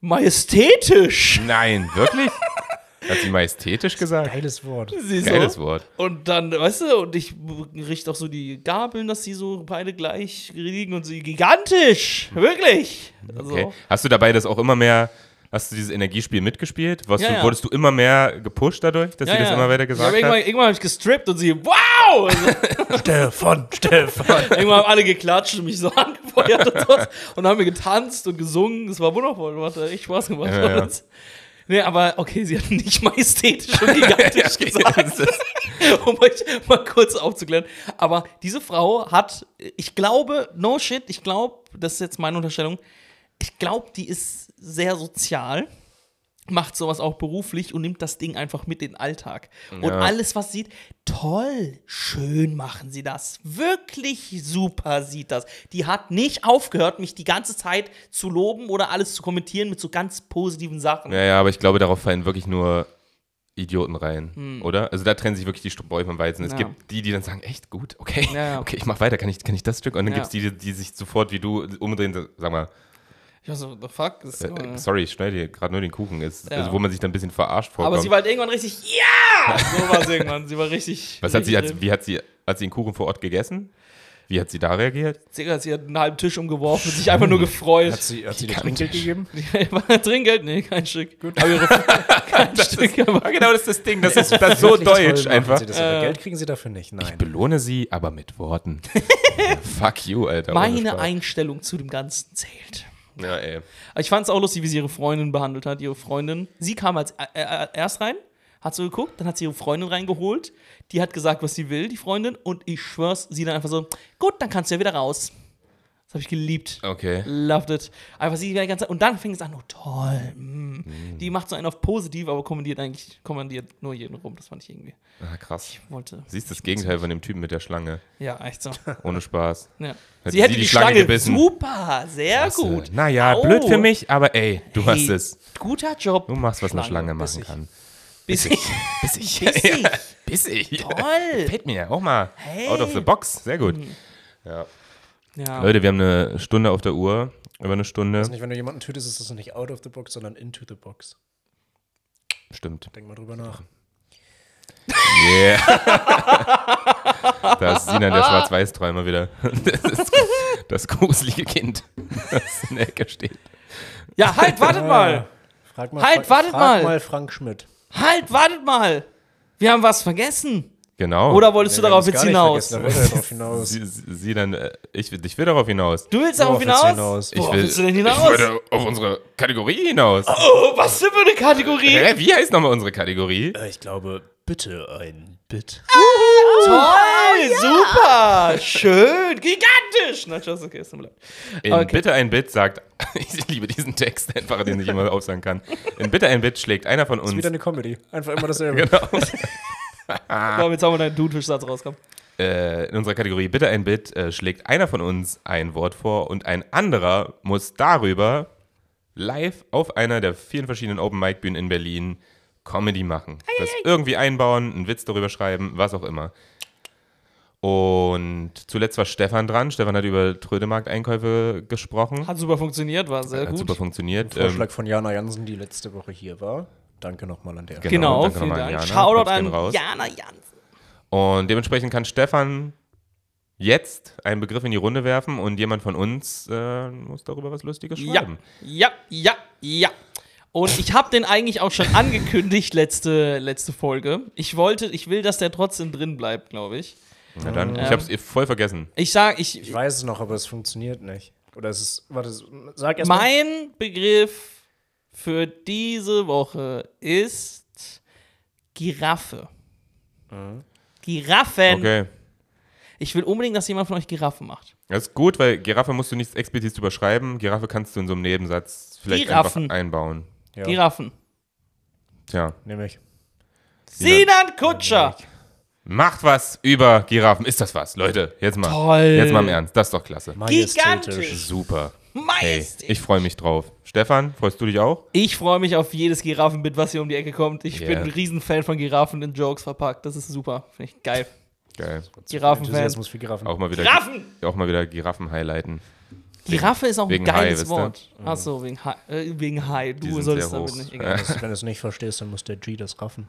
majestätisch. Nein, wirklich? <laughs> Hat sie majestätisch gesagt? Geiles Wort. Sie so. Geiles Wort. Und dann, weißt du, und ich richte auch so die Gabeln, dass die so beide gleich liegen und sie gigantisch. Wirklich. Also, Okay. Hast du dabei das auch immer mehr, hast du dieses Energiespiel mitgespielt? Ja, du, ja. Wurdest du immer mehr gepusht dadurch, dass ja, sie das ja. immer weiter Ja, gesagt aber irgendwann, hat? irgendwann habe ich gestrippt und sie, wow! <laughs> Also, Stefan, Stefan. Irgendwann haben alle geklatscht und mich so <laughs> angefeuert und so. Und haben wir getanzt und gesungen. Das war wundervoll. Das hat echt Spaß gemacht. Ja, ja. Nee, aber okay, sie hat nicht <laughs> majestätisch und gigantisch Okay, gesagt, um euch mal kurz aufzuklären. Aber diese Frau hat, ich glaube, no shit, ich glaube, das ist jetzt meine Unterstellung, ich glaube, die ist sehr sozial, macht sowas auch beruflich und nimmt das Ding einfach mit in den Alltag. Und Ja. alles, was sieht, toll, schön machen sie das. Wirklich super sieht das. Die hat nicht aufgehört, mich die ganze Zeit zu loben oder alles zu kommentieren mit so ganz positiven Sachen. Ja, ja, aber ich glaube, darauf fallen wirklich nur Idioten rein, oder? Also da trennen sich wirklich die Spreu vom Weizen. Es Hm. Ja. gibt die, die dann sagen, echt gut, okay, Ja, ja. okay, ich mach weiter, kann ich, kann ich das Stück? Und dann Ja. gibt es die, die sich sofort wie du umdrehen, sag mal, Ich war so, the fuck? Das ist äh, sorry, ich schneide dir gerade nur den Kuchen. Ist, Ja. also, wo man sich dann ein bisschen verarscht vorkommt. Aber sie war halt irgendwann richtig, ja! <laughs> So war sie irgendwann. Sie war richtig. Was hat sie, als, wie hat sie, hat sie den Kuchen vor Ort gegessen? Wie hat sie da reagiert? Sie hat einen halben Tisch umgeworfen und sich einfach nur gefreut. Hat sie, hat sie dir Trinkgeld gegeben? <laughs> War Trinkgeld? Nee, kein Stück. Gut. Aber ihre, <laughs> kein Stück. Ja, Aber genau, das ist das Ding. Das ist, das ist so deutsch einfach. Sie das, aber Äh. Geld kriegen sie dafür nicht. Ich Nein. belohne sie, aber mit Worten. Fuck you, Alter. meine. Einstellung zu dem Ganzen zählt. Ja, ey. Ich fand es auch lustig, wie sie ihre Freundin behandelt hat. Ihre Freundin, sie kam als äh, äh, erst rein, hat so geguckt, dann hat sie ihre Freundin reingeholt. Die hat gesagt, was sie will, die Freundin. Und ich schwör's, sie dann einfach so, gut, dann kannst du ja wieder raus. Das habe ich geliebt. Okay. Loved it. Einfach sie die ganze Zeit. Und dann fing es an, oh toll. Mm. Die macht so einen auf positiv, aber kommandiert eigentlich, kommandiert nur jeden rum. Das fand ich irgendwie. Ah, krass. Ich wollte. Siehst das Gegenteil von dem Typen mit der Schlange. Ja, echt so. <laughs> Ohne Spaß. Ja. Hätte sie hätte die die, Schlange Schlange, gebissen. super, sehr gut. Naja, Au. blöd für mich, aber ey, du Hey, hast es. Guter Job. Du machst, was eine Schlange, Schlange machen bissig. kann. Bissig. Bissig. Bissig. <laughs> Bissig. <laughs> Toll. Fällt mir auch mal. Hey. Out of the box. Sehr gut. Ja. Ja. Leute, wir haben eine Stunde auf der Uhr. Über eine Stunde. Also nicht, wenn du jemanden tötest, ist das nicht out of the box, sondern into the box. Stimmt. Denk mal drüber nach. Yeah. da ist Sinan der Schwarz-Weiß-Träumer wieder. Das ist das gruselige Kind, das in der Ecke steht. ja, halt, wartet mal. Frag mal, Halt, Frank, wartet frag mal. mal Frank Schmidt. Halt, wartet mal. Wir haben was vergessen. Genau. Oder wolltest du Nee, darauf jetzt hinaus? Da drauf <laughs> hinaus. Sie, dann, äh, ich, will- ich will darauf hinaus. Du willst darauf hinaus? hinaus? Ich will, willst du denn Ich hinaus? würde auf unsere Kategorie hinaus. Oh, was für eine Kategorie? Hä, wie heißt nochmal unsere Kategorie? Äh, Ich glaube, bitte ein Bit. Toll, super, schön, gigantisch. Na, tschüss, okay, ist mir leid. In Okay. Bitte ein Bit sagt, <laughs> ich liebe diesen Text einfach, den ich immer aufsagen kann. In Bitte ein Bit schlägt einer von Das ist uns. wieder eine Comedy. Einfach immer dasselbe. <laughs> Genau. <laughs> Komm, jetzt haben wir deinen Dudenfischsatz rauskommen. Äh, in unserer Kategorie Bitte ein Bit äh, schlägt einer von uns ein Wort vor und ein anderer muss darüber live auf einer der vielen verschiedenen Open Mic Bühnen in Berlin Comedy machen. Das irgendwie einbauen, einen Witz darüber schreiben, was auch immer. Und zuletzt war Stefan dran. Stefan hat über Trödemarkt-Einkäufe gesprochen. Hat super funktioniert, war sehr Hat gut. super funktioniert. Vorschlag Ähm, von Jana Jansen, die letzte Woche hier war. Danke nochmal an der Genau. Genau, danke vielen Dank. Jana. Shoutout an raus. Jana Jansen. Und dementsprechend kann Stefan jetzt einen Begriff in die Runde werfen und jemand von uns äh, muss darüber was Lustiges Ja, schreiben. ja, ja, ja. Und ich habe den eigentlich auch schon angekündigt, letzte, letzte Folge. Ich wollte, ich will, dass der trotzdem drin bleibt, glaube ich. Na dann, ich Ähm. hab's voll vergessen. Ich sage, ich, Ich weiß es noch, aber es funktioniert nicht. Oder es ist. Warte, sag erst mal. mein Begriff für diese Woche ist Giraffe. Giraffen. Okay. Ich will unbedingt, dass jemand von euch Giraffen macht. Das ist gut, weil Giraffe musst du nicht explizit überschreiben. Giraffe kannst du in so einem Nebensatz vielleicht Giraffen. einfach einbauen. Ja, Giraffen. Tja. nehme ich. Sinan Kutscher. Macht was über Giraffen. Ist das was, Leute? Jetzt mal. Toll. Jetzt mal im Ernst. Das ist doch klasse. Gigantisch. Super. Hey, Majestät. ich freue mich drauf. Stefan, freust du dich auch? Ich freue mich auf jedes Giraffenbit, was hier um die Ecke kommt. Ich bin Yeah. ein Riesenfan von Giraffen in Jokes verpackt. Das ist super. Finde ich geil. Geil. Giraffenfan. Für Giraffen. Auch mal wieder, Giraffen! auch mal wieder Giraffen highlighten. Giraffe ist auch Wegen ein Hai, geiles ihr? Wort. Achso, wegen Hai. Äh, wegen Hai. Die Du sind solltest sehr damit nicht. Egal. Wenn du es nicht verstehst, dann muss der G das raffen.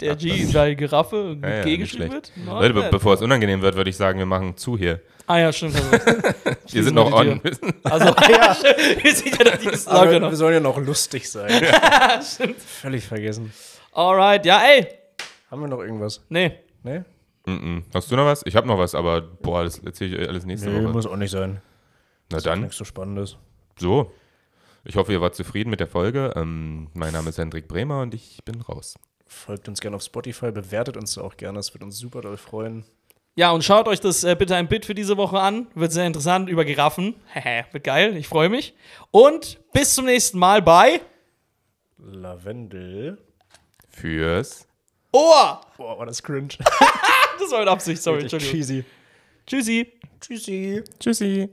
Der G, weil Giraffe mit Ja, ja, geschrieben wird? Leute, be bevor es unangenehm wird, würde ich sagen, wir machen zu hier. Ah ja, stimmt. Also, <laughs> Wir sind noch on. also <laughs> ja, wir sind ja noch Aber Lager wir noch. sollen ja noch lustig sein. <laughs> Völlig vergessen. Alright, ja, ey. Haben wir noch irgendwas? Nee. Ne? Mhm. Hast du noch was? Ich habe noch was, aber boah, das erzähle ich euch alles nächste Nee, Woche. muss auch nicht sein. Na dann, Nichts so Spannendes. so. Ich hoffe, ihr wart zufrieden mit der Folge. Ähm, mein Name ist Hendrik Bremer und ich bin raus. Folgt uns gerne auf Spotify, bewertet uns auch gerne, es wird uns super doll freuen. Ja, und schaut euch das äh, bitte ein Bit für diese Woche an. Wird sehr interessant über Giraffen. <laughs> Hehe, wird geil. Ich freue mich. Und bis zum nächsten Mal bei Lavendel. Fürs. Ohr. Boah, war das cringe. <laughs> Das war mit Absicht. Sorry, Entschuldigung. cheesy. Tschüssi. Tschüssi. Tschüssi.